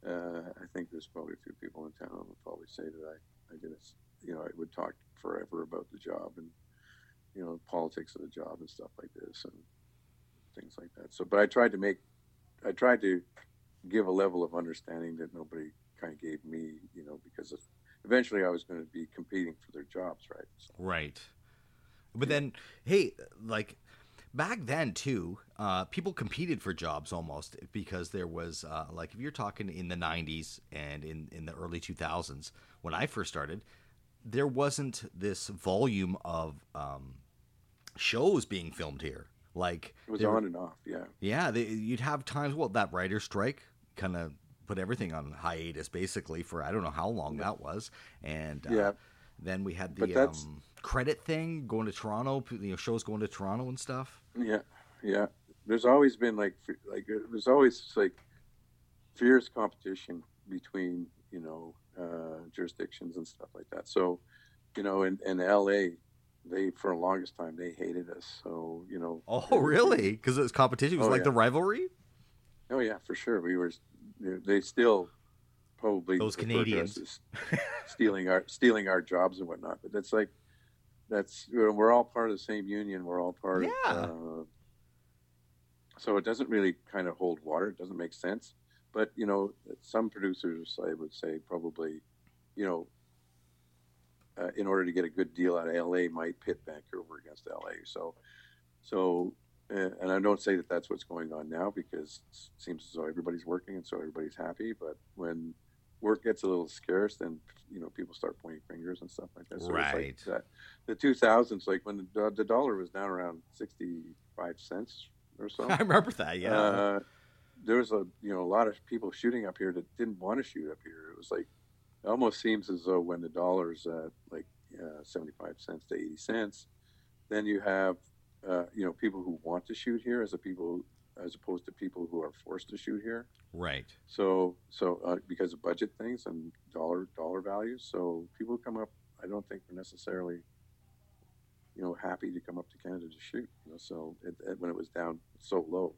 Uh, I think there's probably a few people in town would probably say that I, I did it, you know, I would talk forever about the job and, you know, politics of the job and stuff like this and things like that. So, but I tried to make, I tried to give a level of understanding that nobody kind of gave me, you know, because eventually I was going to be competing for their jobs, right? So,
right. But yeah. then, hey, like back then too, uh, people competed for jobs almost because there was uh, like if you're talking in the '90s and in in the early 2000s when I first started, there wasn't this volume of um, shows being filmed here. Like
it was on and off, yeah.
Yeah, they, you'd have times. Well, that writer strike kind of put everything on hiatus basically for I don't know how long yeah. that was, and uh,
yeah.
then we had the um, credit thing going to Toronto, you know, shows going to Toronto and stuff.
Yeah, yeah. There's always been like like there's always like fierce competition between you know uh, jurisdictions and stuff like that. So, you know, in, in L.A. They for the longest time they hated us. So you know.
Oh really? Because it was competition. It was oh, like yeah. the rivalry.
Oh yeah, for sure. We were they still probably
those Canadians
stealing our stealing our jobs and whatnot. But that's like that's we're all part of the same union. We're all part.
Yeah. Of, uh,
so it doesn't really kind of hold water. It doesn't make sense. But you know, some producers, I would say, probably, you know, uh, in order to get a good deal out of LA, might pit Vancouver against LA. So, so, and I don't say that that's what's going on now because it seems as though everybody's working and so everybody's happy. But when work gets a little scarce, then you know people start pointing fingers and stuff like that. So
right.
It's like that, the 2000s, like when the, the dollar was down around 65 cents or so.
I remember that. Yeah.
Uh, there was a you know a lot of people shooting up here that didn't want to shoot up here. It was like it almost seems as though when the dollar's at like uh, 75 cents to 80 cents, then you have uh, you know people who want to shoot here as a people as opposed to people who are forced to shoot here.
Right.
So so uh, because of budget things and dollar dollar values, so people come up. I don't think they're necessarily you know happy to come up to Canada to shoot. You know, so it, it, when it was down so low.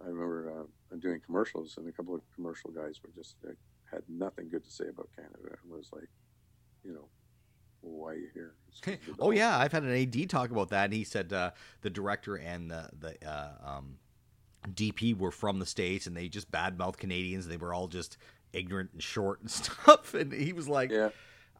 I remember uh, doing commercials, and a couple of commercial guys were just uh, had nothing good to say about Canada, and was like, you know, why are you here?
oh yeah, I've had an AD talk about that, and he said uh, the director and the the uh, um, DP were from the states, and they just badmouth Canadians. They were all just ignorant and short and stuff, and he was like.
Yeah.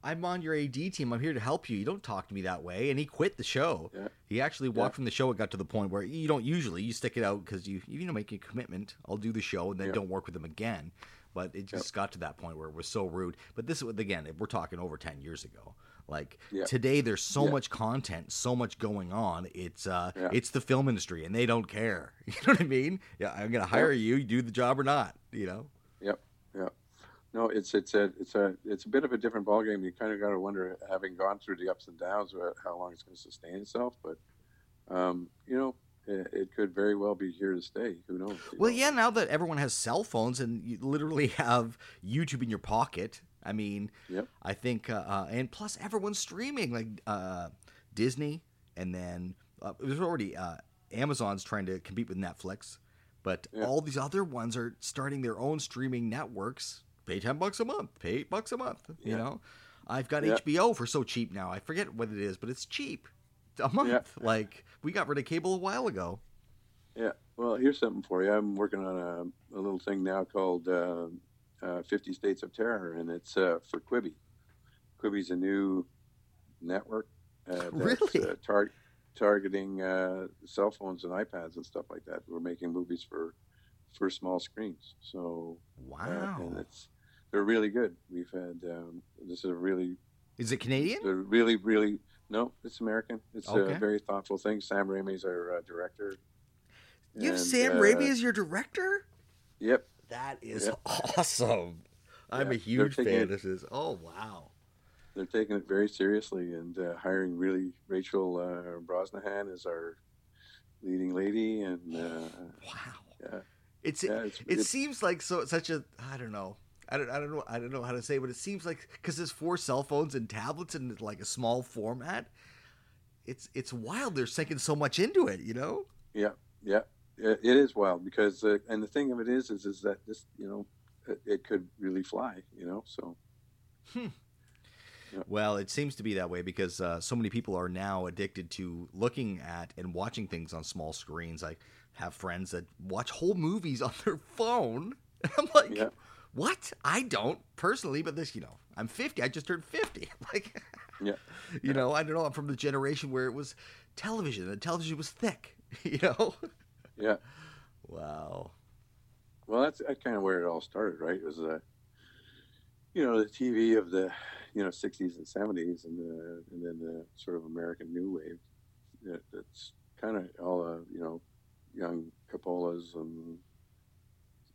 I'm on your AD team. I'm here to help you. You don't talk to me that way. And he quit the show.
Yeah.
He actually walked
Yeah.
from the show. It got to the point where you don't usually you stick it out because you you know make a commitment. I'll do the show and then don't work with them again. But it just got to that point where it was so rude. But this was again, we're talking over ten years ago. Like
Yeah.
today, there's so
Yeah.
much content, so much going on. It's uh,
Yeah.
it's the film industry, and they don't care. You know what I mean? Yeah, I'm gonna hire you. You do the job or not. You know?
Yep, yep. No, it's it's a it's a it's a bit of a different ballgame. You kind of got to wonder, having gone through the ups and downs, how long it's going to sustain itself. But um, you know, it, it could very well be here to stay. Who knows?
Well,
know?
yeah. Now that everyone has cell phones and you literally have YouTube in your pocket, I mean,
Yep.
I think, uh, uh, and plus everyone's streaming like uh, Disney, and then uh, there's already uh, Amazon's trying to compete with Netflix, but
Yeah.
all these other ones are starting their own streaming networks. Pay ten bucks a month. Pay eight bucks a month. You know, I've got. HBO for so cheap now. I forget what it is, but it's cheap a month. Like we got rid of cable a while ago.
Yeah. Well, here's something for you. I'm working on a, a little thing now called uh, uh, 50 States of Terror, and it's uh, for Quibi. Quibi's a new network uh, that's
Really?
uh, tar- targeting uh, cell phones and iPads and stuff like that. We're making movies for for small screens. So
Wow.
and it's they're really good. We've had um, this is a really
Is it Canadian?
they're really really no, it's American. It's
Okay.
a very thoughtful thing. Sam Raimi's our uh, director.
You have Sam
uh,
Raimi as your director?
Yep.
That is
Yeah.
awesome. I'm
Yeah,
a huge fan
it-
of this. Is oh wow.
they're taking it very seriously and uh, hiring really Rachel uh, Brosnahan as our leading lady, and uh,
Wow.
yeah,
It's
yeah, it's,
it
it's-
seems like so such a I don't know. I don't, I don't know I don't know how to say, it, but it seems like because there's four cell phones and tablets in like a small format, it's it's wild. They're sinking so much into it, you know.
yeah, yeah, it it is wild because uh, and the thing of it is is is that this you know it, it could really fly, you know, so
Well, it seems to be that way because uh, so many people are now addicted to looking at and watching things on small screens. I have friends that watch whole movies on their phone. I'm like,
Yeah.
what? I don't personally, but this, you know, I'm 50. I just turned 50. Like,
yeah,
you know, I don't know. I'm from the generation where it was television. and television was thick. You know.
Yeah.
Wow.
Well, that's, that's kind of where it all started, right? It was uh, you know the TV of the you know 60s and 70s, and the, and then the sort of American New Wave. That, that's kind of all uh, you know young Coppolas and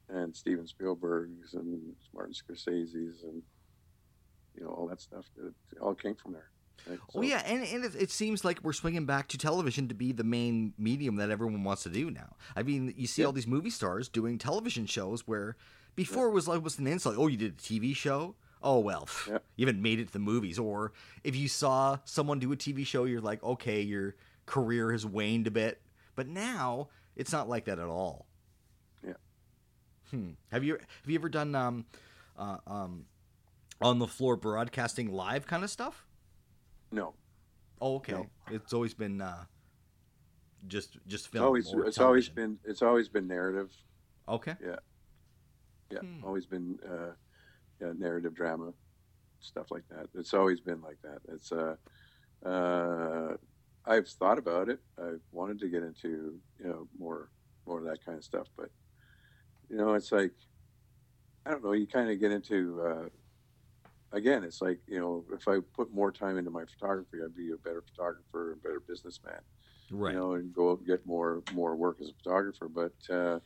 and Steven Spielberg's and Martin Scorsese's and you know all that stuff. It all came from there. Right?
Oh yeah, and, and it, it seems like we're swinging back to television to be the main medium that everyone wants to do now. I mean, you see
Yeah.
all these movie stars doing television shows where before it was like was an insult. Oh, you did a TV show. Oh well,
Yeah.
you haven't made it to the movies. Or if you saw someone do a TV show, you're like, okay, your career has waned a bit. But now it's not like that at all.
Yeah.
Hmm. Have you have you ever done um, uh, um, on the floor broadcasting live kind of stuff?
No,
Oh, okay.
No.
It's always been uh, just just
it's
film.
always
or
it's always been it's always been narrative.
okay.
Yeah,
Hmm.
always been uh, yeah, narrative drama. stuff like that. It's always been like that. It's uh, uh, I've thought about it. I've wanted to get into you know more more of that kind of stuff, but you know, it's like I don't know. You kind of get into uh, again. It's like you know, if I put more time into my photography, I'd be a better photographer, a better businessman.
Right.
You know, and go out and get more more work as a photographer. But uh,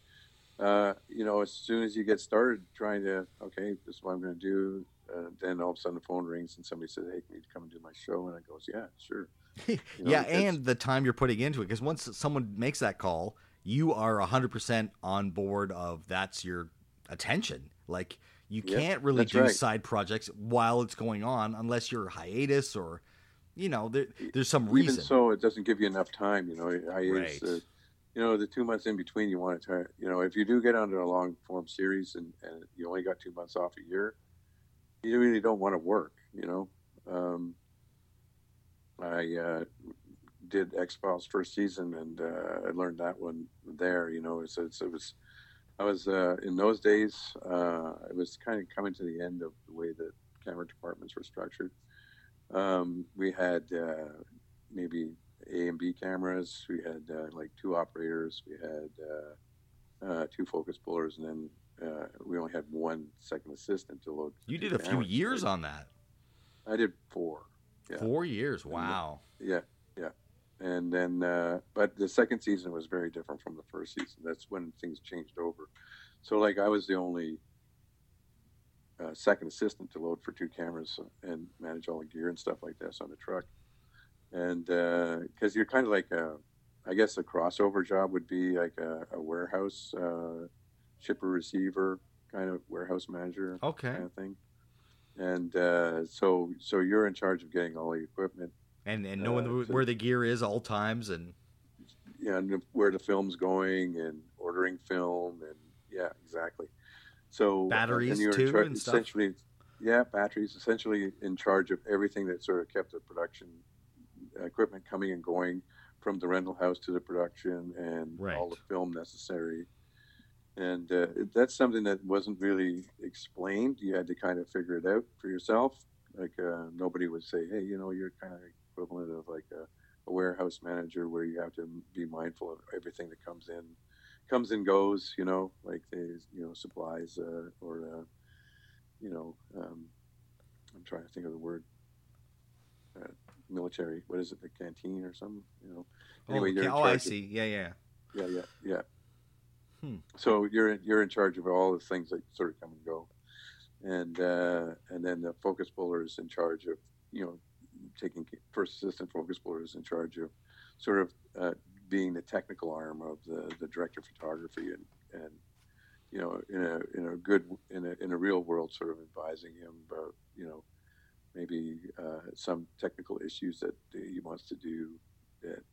uh, you know, as soon as you get started trying to, okay, this is what I'm going to do, uh, then all of a sudden the phone rings and somebody says, "Hey, can you come and do my show?" And I goes, "Yeah, sure."
You know, yeah, and the time you're putting into it, because once someone makes that call, you are hundred percent on board of that's your attention. Like you yep, can't really do right. side projects while it's going on unless you're hiatus or, you know, there, there's some reason.
Even so, it doesn't give you enough time. You know, hiatus. Right. Uh, you know, the two months in between, you want to try. You know, if you do get onto a long form series and, and you only got two months off a year, you really don't want to work. You know, um, I uh, did X Files first season, and uh, I learned that one there. You know, it was, it was I was uh, in those days. Uh, it was kind of coming to the end of the way that camera departments were structured. Um, we had uh, maybe a and B cameras. We had uh, like two operators. We had uh, uh, two focus pullers, and then uh, we only had one second assistant to load.
You did a few years on that.
I did four.
Yeah. Four years. Wow.
yeah. And then, uh, but the second season was very different from the first season. That's when things changed over. So, like, I was the only uh, second assistant to load for two cameras and manage all the gear and stuff like this on the truck and because uh, you're kind of like a, I guess a crossover job would be like a, a warehouse uh, shipper receiver kind of warehouse manager
okay.
kind of thing. And uh, so so you're in charge of getting all the equipment
and and knowing uh, where the gear is all times and
yeah, and where the film's going and ordering film and yeah, exactly. So
batteries and you're too, char- and
essentially,
stuff.
yeah, batteries. Essentially, in charge of everything that sort of kept the production equipment coming and going from the rental house to the production and
right.
all the film necessary. And uh, that's something that wasn't really explained. You had to kind of figure it out for yourself. Like uh, nobody would say, "Hey, you know, you're kind of equivalent of like a, a, warehouse manager, where you have to be mindful of everything that comes in, comes and goes. You know, like the you know supplies uh, or uh, you know, um, I'm trying to think of the word uh, military. What is it, the canteen or something? You know.
Anyway, oh, oh I see. Yeah, yeah.
Yeah, yeah, yeah.
Hmm.
So you're you're in charge of all the things that sort of come and go, and uh, and then the focus puller is in charge of you know taking first assistant focus puller is in charge of sort of uh, being the technical arm of the, the director of photography and and you know in a in a good in a in a real world sort of advising him about you know maybe uh, some technical issues that he wants to do that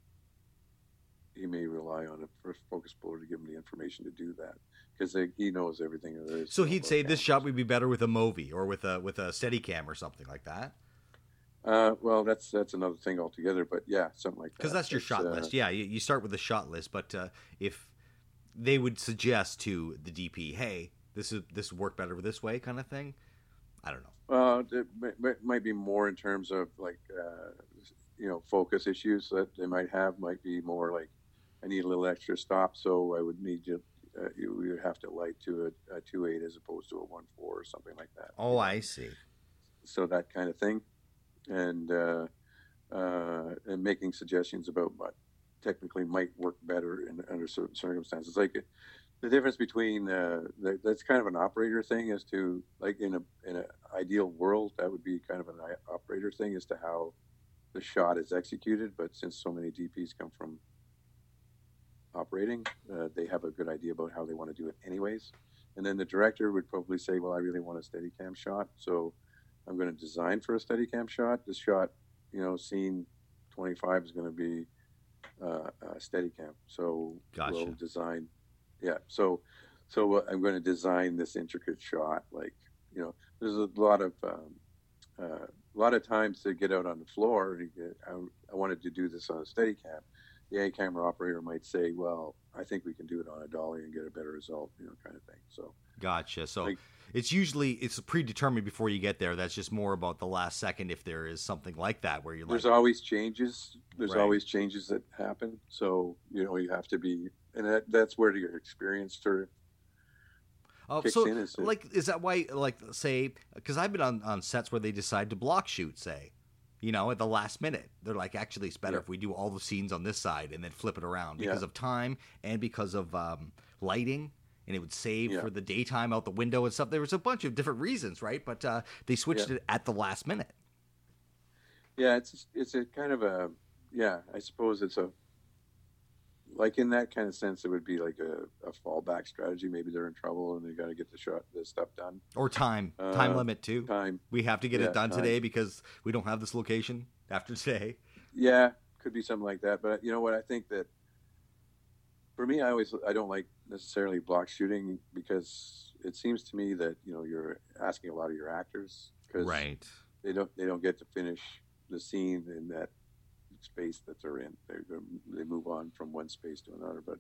he may rely on a first focus puller to give him the information to do that because he knows everything there is.
So he'd say cameras. this shot would be better with a Movi or with a with a Steadicam or something like that.
Uh, well, that's that's another thing altogether. But yeah, something like that.
Because that's your it's, shot uh, list. Yeah, you, you, start with the shot list. But uh, if they would suggest to the DP, hey, this is this would work better this way, kind of thing. I don't know.
Well, it might be more in terms of like uh, you know focus issues that they might have. Might be more like I need a little extra stop, so I would need you. Uh, you would have to light to a, a two eight as opposed to a one four or something like that.
Oh, I see.
So that kind of thing, and uh, uh, and making suggestions about what technically might work better in, under certain circumstances. Like the difference between uh, the, that's kind of an operator thing as to like in a in an ideal world that would be kind of an operator thing as to how the shot is executed. But since so many DPs come from operating, uh, they have a good idea about how they want to do it anyways. And then the director would probably say, "Well, I really want a Steadicam shot, so I'm going to design for a Steadicam shot. This shot, you know, scene 25 is going to be uh, a Steadicam. So
gotcha.
we'll design yeah. So, so uh, I'm going to design this intricate shot. Like, you know, there's a lot of um, uh, a lot of times to get out on the floor. I, I, wanted to do this on a Steadicam, the A camera operator might say, "Well, I think we can do it on a dolly and get a better result," you know, kind of thing. So
Gotcha. So
Like-
it's usually it's predetermined before you get there. That's just more about the last second if there is something like that where you're like,
there's always changes. There's
Right.
always changes that happen. So you know, you have to be, and that, that's where your experience sort of
oh, so like is that why like say because I've been on on sets where they decide to block shoot say. You know, at the last minute, they're like, actually, it's better
Yeah.
if we do all the scenes on this side and then flip it around because
Yeah.
of time and because of um, lighting, and it would save
Yeah.
for the daytime out the window and stuff. There was a bunch of different reasons, right? But uh, they switched it at the last minute.
Yeah, it's it's a kind of a yeah. I suppose it's a like in that kind of sense, it would be like a, a fallback strategy. Maybe they're in trouble and they got to get the shot, the stuff done.
Or time, time
Uh,
limit too.
Time,
We have to get
Yeah,
it done
time.
today because we don't have this location after today.
yeah, could be something like that. But you know what? I think that for me, I always I don't like necessarily block shooting because it seems to me that you know you're asking a lot of your actors because right they don't they don't get to finish the scene in that space that they're in. They they move on from one space to another. But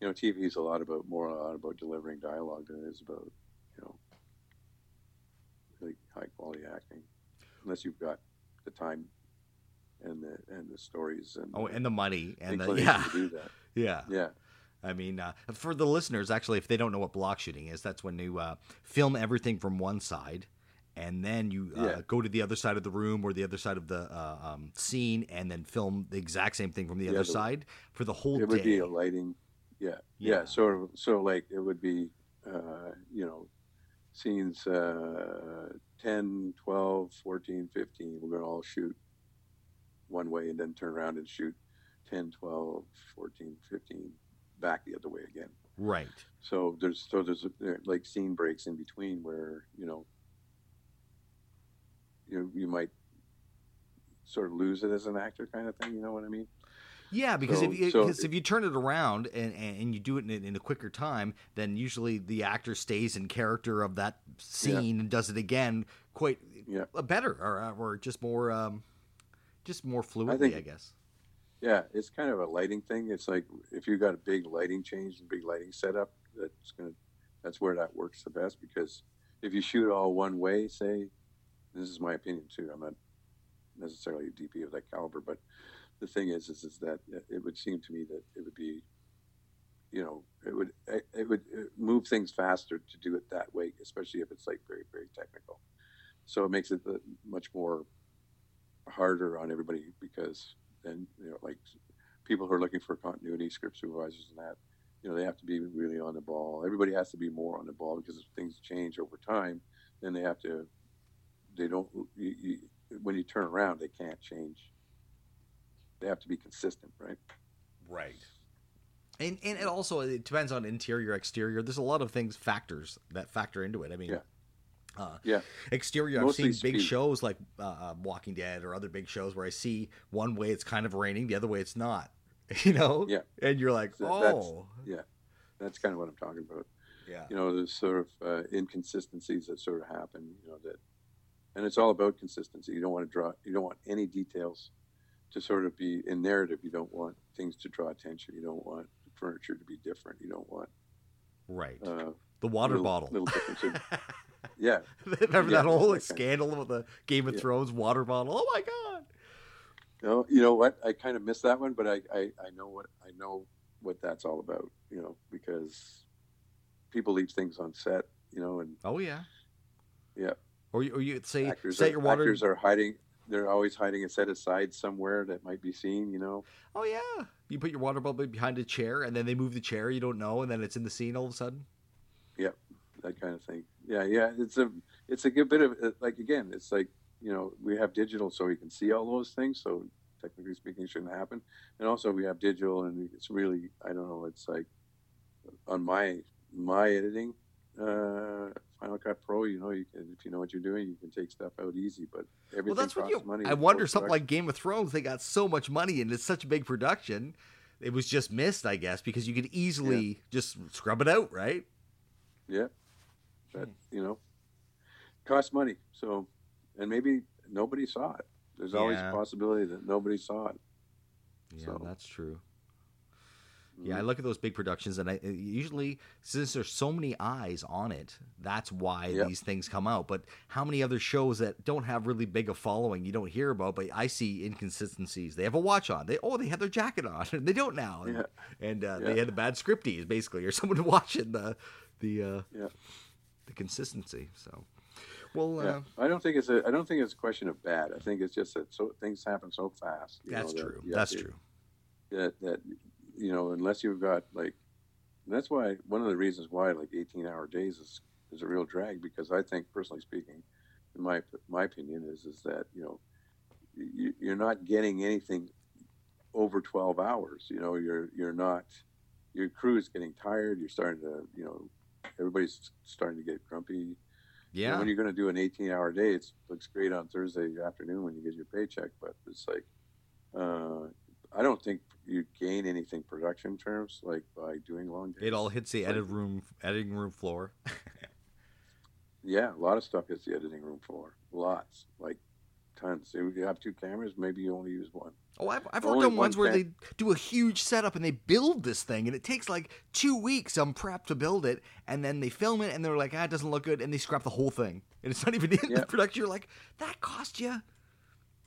you know, TV is a lot about more a lot about delivering dialogue than it is about you know really high quality acting, unless you've got the time and the and the stories and
Oh, and the money and the yeah,
to do that.
yeah.
Yeah,
I mean, uh, for the listeners, actually, if they don't know what block shooting is, that's when you uh, film everything from one side, and then you uh,
Yeah.
go to the other side of the room or the other side of the uh, um, scene, and then film the exact same thing from the other
the-
side for the whole
it would be a lighting. Yeah,
Yeah.
yeah, of. So like it would be, uh, you know, scenes uh, 10, 12, 14, 15. We're going to all shoot one way and then turn around and shoot 10, 12, 14, 15 back the other way again.
right.
So there's so there's uh, like scene breaks in between where you know you you might sort of lose it as an actor kind of thing. You know what I mean?
Yeah, because
So-
if you,
so-
if you turn it around and, and, you do it in, in a quicker time, then usually the actor stays in character of that scene and does it again quite
Yeah.
uh, better or, or just more um, just more fluidly, I,
think-
guess.
Yeah, it's kind of a lighting thing. It's like if you've got a big lighting change and big lighting setup, that's gonna that's where that works the best because if you shoot all one way, say, this is my opinion too. I'm not necessarily a DP of that caliber, but the thing is, is, is that it would seem to me that it would be, you know, it would it would move things faster to do it that way, especially if it's like very very technical. So it makes it uh, much more harder on everybody because then you know like people who are looking for continuity, script supervisors, and that you know they have to be really on the ball. Everybody has to be more on the ball because if things change over time, then they have to. They don't. You, you, when you turn around, they can't change. They have to be consistent, right?
Right. And and it also it depends on interior exterior. There's a lot of things factors that factor into it. I mean,
Yeah.
Uh,
Yeah.
Exterior. I've
Mostly
seen big
speed.
shows like uh, uh, Walking Dead or other big shows where I see one way it's kind of raining, the other way it's not. You know.
Yeah.
And you're like,
So that's-
oh,
That's kind of what I'm talking about.
yeah.
you know, there's sort of uh, inconsistencies that sort of happen, you know, that, and it's all about consistency. You don't want to draw, you don't want any details to sort of be in narrative. You don't want things to draw attention. You don't want furniture to be different. You don't want
Right.
uh,
the water
little,
bottle.
little differences. yeah,
Remember
Yeah,
that whole like,
that kind of-
scandal with the Game of
Yeah.
Thrones water bottle? Oh my god.
no, you know what? I kind of missed that one, but I, I, I know what I know what that's all about. You know, because people leave things on set. You know, and
Oh yeah.
Yeah.
Or you, or you say
actors
set
are,
your water.
actors are hiding. They're always hiding a set aside somewhere that might be seen. You know.
Oh yeah. You put your water bottle behind a chair, and then they move the chair. You don't know, and then it's in the scene all of a sudden.
Yep, that kind of thing. Yeah, yeah, it's a it's a good bit of uh, like again, it's like you know we have digital so we can see all those things. So technically speaking, it shouldn't happen. And also we have digital, and it's really I don't know. It's like on my my editing uh, Final Cut Pro. You know, you can if you know what you're doing, you can take stuff out easy. But everything
Well, that's what
costs
you.
money.
I wonder something
post-production.
like Game of Thrones. They got so much money, and it's such a big production. It was just missed, I guess, because you could easily just scrub it out, right?
Yeah, that hmm. you know costs money. So and maybe nobody saw it. There's always
Yeah.
a possibility that nobody saw it.
Yeah,
so,
that's true. Yeah, I look at those big productions, and I uh, usually since there's so many eyes on it, that's why
Yep.
these things come out. But how many other shows that don't have really big a following you don't hear about? But I see inconsistencies. They have a watch on. They oh they had their jacket on, and they don't now. And,
Yeah.
and uh,
Yeah.
they had a bad scripties basically, or someone watching the the uh,
yeah.
the consistency. So, well,
Yeah.
uh,
I don't think it's a. I don't think it's a question of bad. I think it's just that so things happen so fast. you
that's
know, that
true. That's
to-
true.
That that you know, unless you've got like, that's why one of the reasons why like 18 hour days is is a real drag because I think personally speaking, in my my opinion is is that you know, you, you're not getting anything over 12 hours. You know, you're you're not. Your crew is getting tired. You're starting to you know, everybody's starting to get grumpy.
Yeah.
when you're going to do an 18 hour day, it looks great on Thursday afternoon when you get your paycheck, but it's like, uh, I don't think you gain anything production terms like by doing long days.
It all hits the edit room, editing room floor.
Yeah, a lot of stuff hits the editing room floor. Lots, like tons. If you have two cameras, maybe you only use one.
Oh, I've, I've
Only
worked on
one
ones where
can-
they do a huge setup and they build this thing, and it takes like two weeks on prep to build it, and then they film it, and they're like, ah, it doesn't look good, and they scrap the whole thing, and it's not even in the production. You're like, that cost you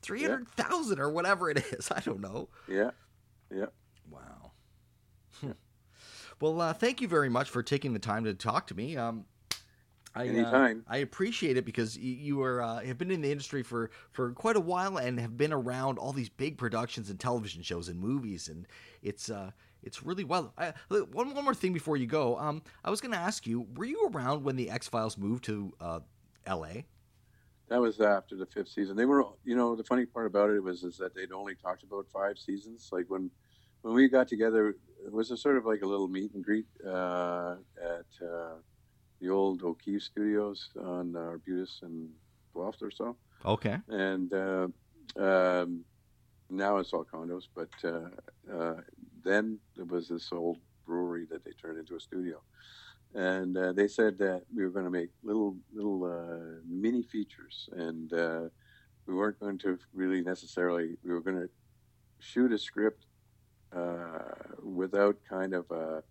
three hundred thousand or whatever it is. I don't know.
Yeah, yeah.
Wow. Well, uh, thank you very much for taking the time to talk to me. Um, I, uh, I appreciate it because you, you are uh, have been in the industry for, for quite a while and have been around all these big productions and television shows and movies, and it's uh, it's really well. I, one one more thing before you go, um, I was going to ask you: Were you around when the X Files moved to uh, L.A.?
That was after the fifth season. They were, you know, the funny part about it was is that they'd only talked about five seasons. Like when when we got together, it was a sort of like a little meet and greet uh, at uh, the old O'Keefe Studios on Arbutus and 12th or so.
Okay.
And uh, um, now it's all condos, but uh, uh, then there was this old brewery that they turned into a studio. And uh, they said that we were going to make little little uh, mini features, and uh, we weren't going to really necessarily. We were going to shoot a script uh, without kind of a,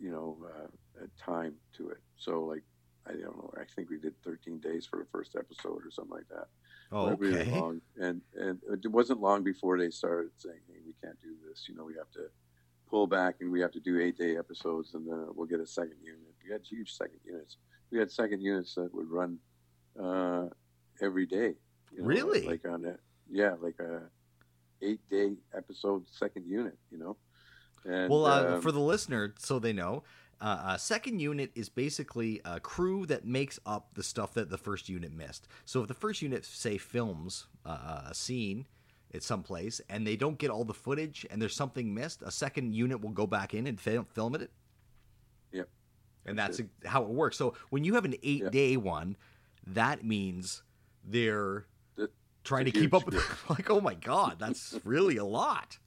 you know, uh, a time to it. So like, I don't know. I think we did 13 days for the first episode or something like that.
Oh, okay.
long. And and it wasn't long before they started saying, "Hey, we can't do this. You know, we have to pull back and we have to do eight day episodes, and then we'll get a second unit." We had huge second units. We had second units that would run uh, every day. You know,
Really?
Like on a yeah, like a eight day episode second unit. You know. And,
Well, uh,
um,
for the listener, so they know, uh, uh, second unit is basically a crew that makes up the stuff that the first unit missed. So if the first unit, say, films uh, a scene at some place and they don't get all the footage and there's something missed, a second unit will go back in and film, film it.
Yep.
And that's
That's
how it works. So when you have an eight day one, that means they're
That-
trying to keep up with. like, oh my god, that's really a lot.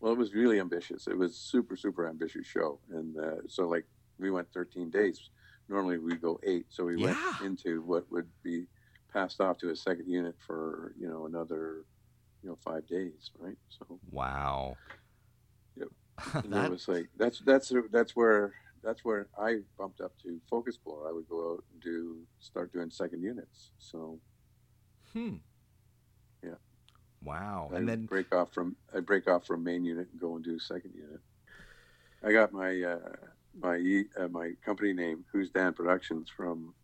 Well, it was really ambitious. It was super, super ambitious show, and uh, so like we went 13 days. Normally we go eight, so we
Yeah.
went into what would be passed off to a second unit for you know another you know five days, right? So
Wow.
Yep. and
that
it was like that's that's that's where that's where I bumped up to focus puller. I would go out and do start doing second units. So
Hmm.
Yeah.
Wow.
I
And then
break off from I break off from main unit and go and do second unit. I got my uh, my uh, my company name, Who's Dan Productions, from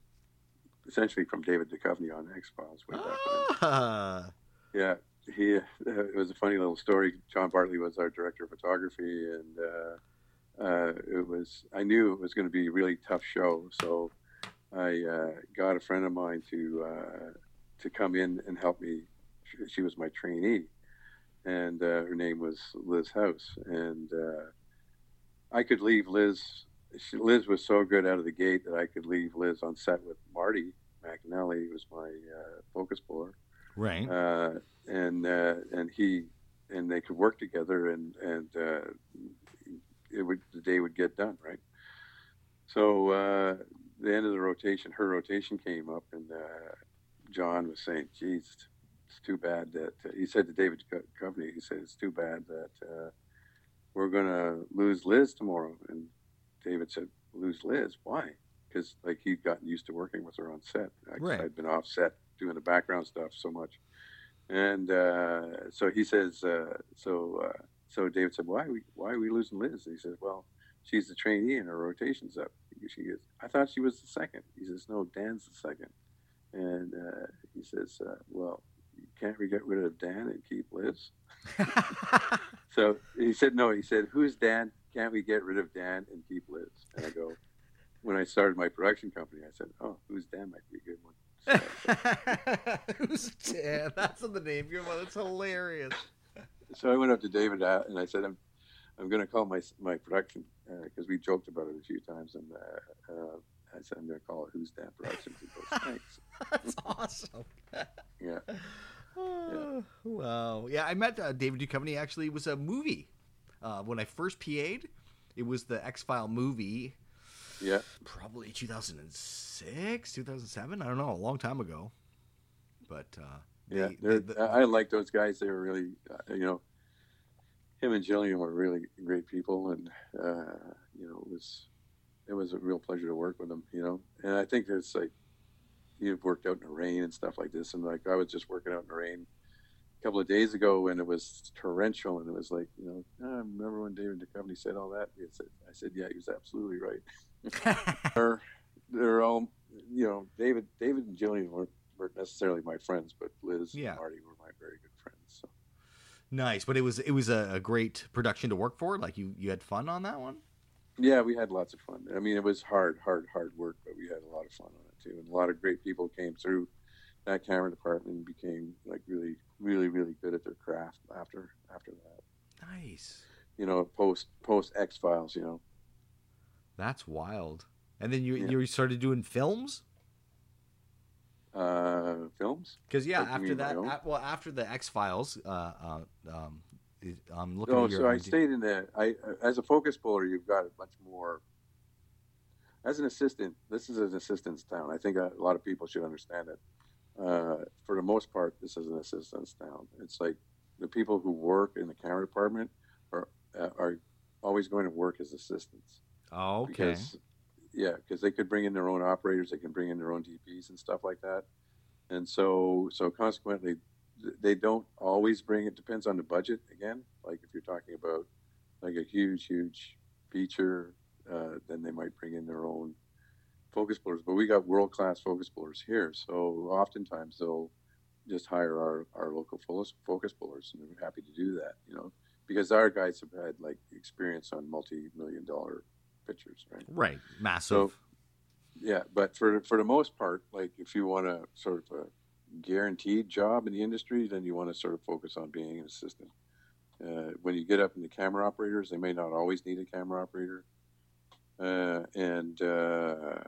essentially from David Duchovny on X Files way back when.
ah,
Yeah, he. Uh, it was a funny little story. John Bartley was our director of photography, and uh, uh, it was. I knew it was going to be a really tough show, so I uh, got a friend of mine to uh, to come in and help me. She, she was my trainee, and uh, her name was Liz House, and uh, I could leave Liz. She, Liz was so good out of the gate that I could leave Liz on set with Marty McAnally, who was my uh, focus puller
right.
uh, and uh, and he and they could work together and and uh, it would the day would get done right. So uh, the end of the rotation, her rotation came up, and uh, John was saying, "Geez, it's too bad that uh, he said to David Duchovny, he said it's too bad that uh, we're going to lose Liz tomorrow. And David said, lose Liz? Why? Because like he'd gotten used to working with her on set.
Right.
I'd been off set doing the background stuff so much. And uh, so he says, uh, so uh, so David said, why are we why are we losing Liz? And he says, well, she's the trainee and her rotation's up. She goes, I thought she was the second. He says, no, Dan's the second. And uh, he says, uh, well, can't we get rid of Dan and keep Liz? so he said, no. He said, who's Dan? Can't we get rid of Dan and keep Liz? And I go, when I started my production company, I said, oh, who's Dan might be a good one.
Who's Dan? That's the name. That's hilarious.
So I went up to David uh, and I said, "I'm, I'm going to call my my production because uh, we joked about it a few times." And uh, uh I said, "I'm going to call it Who's Dan Productions." He goes, "Thanks."
That's awesome.
yeah.
yeah. Wow. Yeah, I met uh, David Duchovny. Actually, it was a movie. Uh, when I first PA'd, it was the X File movie
yeah.
Probably 2006, 2007. I don't know, a long time ago. But uh,
yeah, they, they, I like those guys. They were really, uh, you know, him and Gillian were really great people, and uh, you know, it was it was a real pleasure to work with them. You know, and I think it's like you've worked out in the rain and stuff like this, and like I was just working out in the rain a couple of days ago when it was torrential, and it was like, you know, I remember when David Duchovny said all that. I said, yeah, he was absolutely right they're, they're all, you know, David, David and Gillian weren't, weren't necessarily my friends, but Liz yeah. and Marty were my very good friends. So
nice, but it was it was a, a, great production to work for. Like you you had fun on that one.
Yeah, we had lots of fun. I mean, it was hard, hard, hard work, but we had a lot of fun on it too, and a lot of great people came through that camera department and became like really, really, really good at their craft after after that.
Nice.
You know, post post X Files. You know.
That's wild. And then you yeah. you started doing films.
Uh, films.
Because yeah, like after that, at, well, after the X Files, uh, uh, um, I'm looking.
Oh, so I stayed in the. I as a focus puller, you've got much more. As an assistant, this is an assistant's town. I think a, a lot of people should understand it. Uh, for the most part, this is an assistant's town. It's like the people who work in the camera department are uh, are always going to work as assistants.
Oh, okay. Because,
yeah, because they could bring in their own operators, they can bring in their own DPs and stuff like that, and so so consequently, they don't always bring. It depends on the budget again. Like if you're talking about like a huge, huge feature, uh, then they might bring in their own focus pullers. But we got world class focus pullers here, so oftentimes they'll just hire our, our local focus pullers, and we're happy to do that. You know, because our guys have had like experience on multi million dollar pictures, right?
Right, massive. So,
yeah, but for for the most part, like if you want a sort of a guaranteed job in the industry, then you want to sort of focus on being an assistant. Uh, when you get up into camera operators, they may not always need a camera operator, uh, and uh,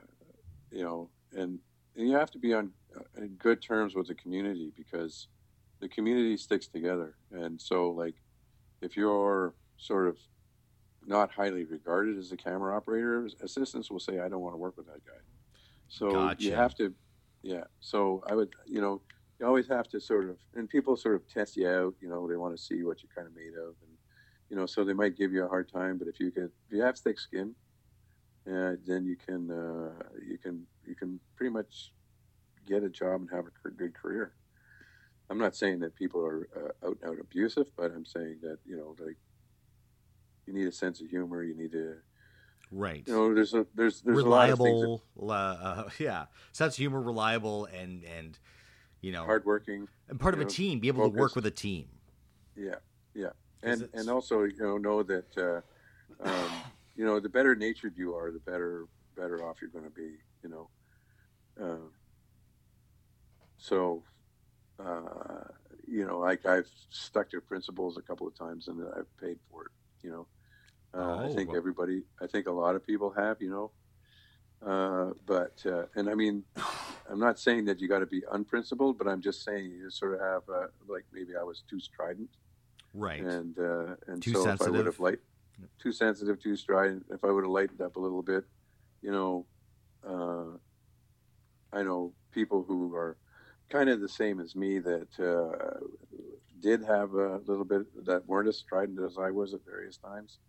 you know, and, and you have to be on uh, in good terms with the community because the community sticks together. And so, like, if you're sort of not highly regarded as a camera operator, assistants will say, I don't want to work with that guy. So gotcha. you have to, yeah. So I would, you know, you always have to sort of, and people sort of test you out, you know, they want to see what you're kind of made of. And, you know, so they might give you a hard time, but if you can, if you have thick skin, uh, then you can, uh, you can, you can pretty much get a job and have a good career. I'm not saying that people are uh, out and out abusive, but I'm saying that, you know, like you need a sense of humor. You need to
right.
You know, there's a there's there's
reliable, that, uh, yeah, sense of humor, reliable, and and you know,
hardworking,
and part of
know,
a team. Be able focused. to work with a team.
Yeah, yeah, and and also you know know that uh, um, you know the better natured you are, the better better off you're going to be. You know, uh, so. Uh, you know, like I've stuck to principles a couple of times and I've paid for it. You know, uh, oh, I think everybody, I think a lot of people have. You know, uh, but uh, and I mean, I'm not saying that you got to be unprincipled, but I'm just saying you sort of have uh, like maybe I was too strident,
right?
And uh, and
too
so
sensitive.
if I would have light, too sensitive, too strident, if I would have lightened up a little bit, you know, uh, I know people who are kind of the same as me that uh, did have a little bit that weren't as strident as I was at various times,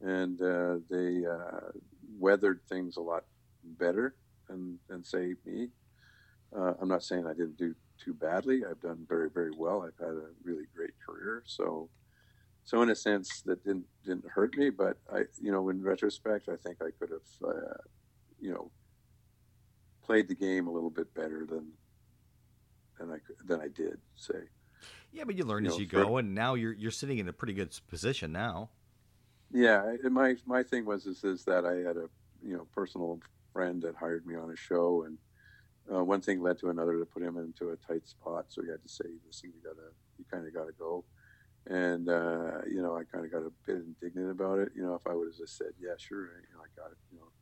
and uh, they uh, weathered things a lot better than, than say me. Uh, I'm not saying I didn't do too badly. I've done very very well. I've had a really great career. So so in a sense that didn't didn't hurt me. But I you know in retrospect I think I could have uh, you know played the game a little bit better than than I than I did say.
Yeah, but you learn you as know, you go, and now you're you're sitting in a pretty good position now.
Yeah, my my thing was is, is that I had a you know personal friend that hired me on a show, and uh, one thing led to another to put him into a tight spot. So he had to say, "Listen, you gotta, you kind of gotta go." And uh, you know, I kind of got a bit indignant about it. You know, if I would have just said, "Yeah, sure," you know, I got it. You know,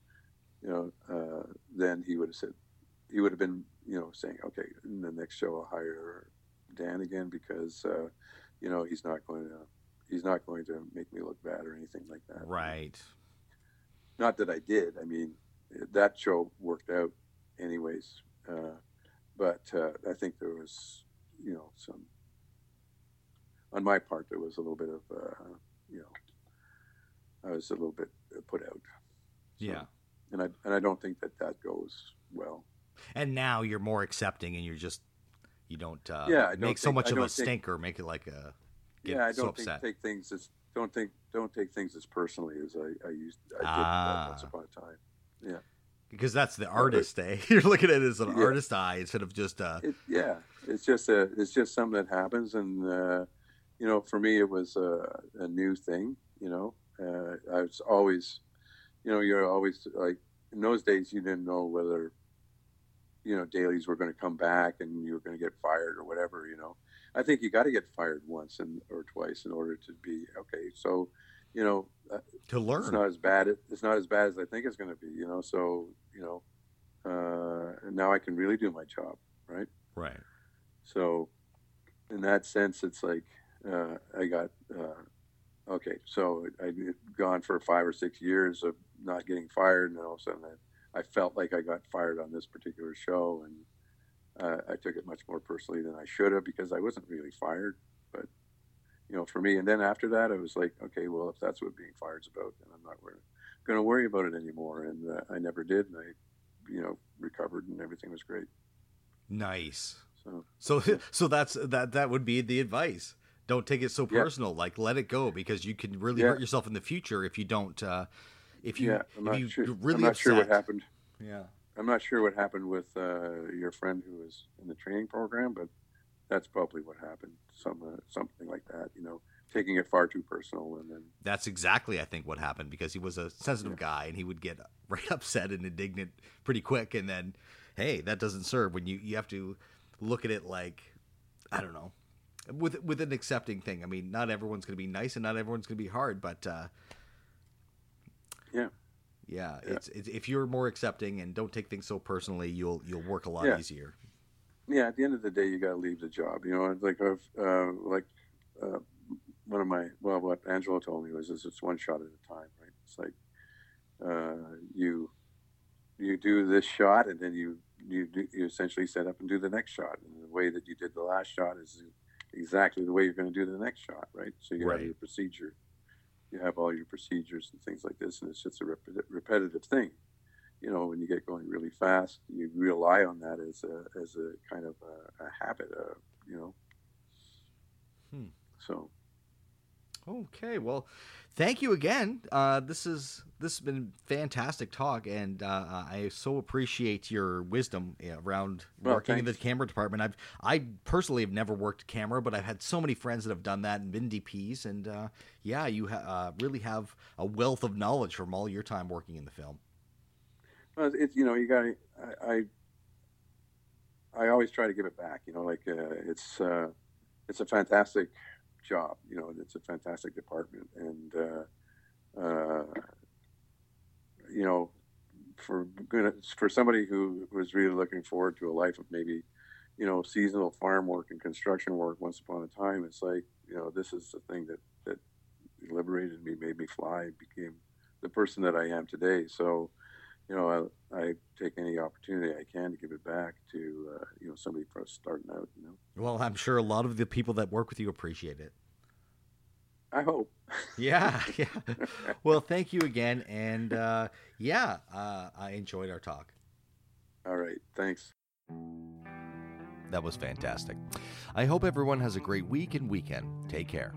you know, uh, then he would have said, he would have been, you know, saying, "Okay, in the next show I'll hire Dan again because, uh, you know, he's not going to." He's not going to make me look bad or anything like that.
Right.
Not that I did. I mean, that show worked out anyways. Uh, but uh, I think there was, you know, some on my part there was a little bit of, uh, you know, I was a little bit put out.
So, yeah.
And I and I don't think that that goes well.
And now you're more accepting, and you're just you don't uh,
yeah don't
make
think,
so much of a stinker, make it like a
yeah. I
don't so
think
upset.
take things as don't think don't take things as personally as I, I used I did
Ah.
once upon a time. Yeah.
because that's the artist eh? You're looking at it as an
Yeah.
artist eye instead of just uh
It, yeah, it's just a it's just something that happens, and uh, you know, for me, it was a, a new thing. You know, uh, I was always, you know, you're always like in those days, you didn't know whether, you know, dailies were going to come back and you were going to get fired or whatever. You know, I think you got to get fired once and or twice in order to be okay. So, you know, uh,
to learn.
it's not as bad. It's not as bad as I think it's going to be. You know, so you know, uh, now I can really do my job, right?
right.
So, in that sense, it's like uh, I got uh, okay. So I'd gone for five or six years of not getting fired, and all of a sudden I, I felt like I got fired on this particular show, and uh, I took it much more personally than I should have because I wasn't really fired. But you know, for me, and then after that, I was like, okay, well, if that's what being fired's about, then I'm not going to worry about it anymore. And uh, I never did, and I, you know, recovered, and everything was great.
Nice.
So
So so that's that that would be the advice. Don't take it so
Yeah.
personal. Like let it go because you can really
Yeah.
hurt yourself in the future if you don't. Uh, if you
yeah, I'm
if
not
you
sure.
you're really
I'm not
upset.
sure what happened.
Yeah.
I'm not sure what happened with uh, your friend who was in the training program, but that's probably what happened. Some uh, something like that, you know, taking it far too personal, and then
That's exactly I think what happened because he was a sensitive guy and he would get right upset and indignant pretty quick and then hey that doesn't serve when you you have to look at it like I don't know with with an accepting thing. I mean not everyone's going to be nice and not everyone's going to be hard but uh,
yeah,
yeah,
Yeah.
It's, it's if you're more accepting and don't take things so personally you'll you'll work a lot
Yeah.
easier.
yeah. At the end of the day, you got to leave the job. You know, it's like I've uh, like uh, one of my well, what Angelo told me was, is it's one shot at a time, right? It's like uh, you you do this shot, and then you you do, you essentially set up and do the next shot, and the way that you did the last shot is exactly the way you're going to do the next shot, right? So you
Right.
have your procedure, you have all your procedures and things like this, and it's just a rep- repetitive thing. You know, when you get going really fast, you rely on that as a as a kind of a, a habit, uh, you know.
Hmm.
So
Okay, well, thank you again. Uh, this is this has been fantastic talk, and uh, I so appreciate your wisdom around
Well,
working in the camera department. I've I personally have never worked camera, but I've had so many friends that have done that and been DPs, and uh, yeah, you ha- uh, really have a wealth of knowledge from all your time working in the film.
Well, it's you know you got to I, I I always try to give it back. You know, like uh, it's uh, it's a fantastic job. You know, it's a fantastic department, and uh, uh, you know, for good for somebody who was really looking forward to a life of maybe you know seasonal farm work and construction work once upon a time, it's like you know this is the thing that that liberated me, made me fly, became the person that I am today. So you know, I, I, take any opportunity I can to give it back to, uh, you know, somebody for starting out, you know.
Well, I'm sure a lot of the people that work with you appreciate it.
I hope.
yeah, yeah. Well, thank you again. And uh, yeah, uh, I enjoyed our talk.
All right. Thanks.
That was fantastic. I hope everyone has a great week and weekend. Take care.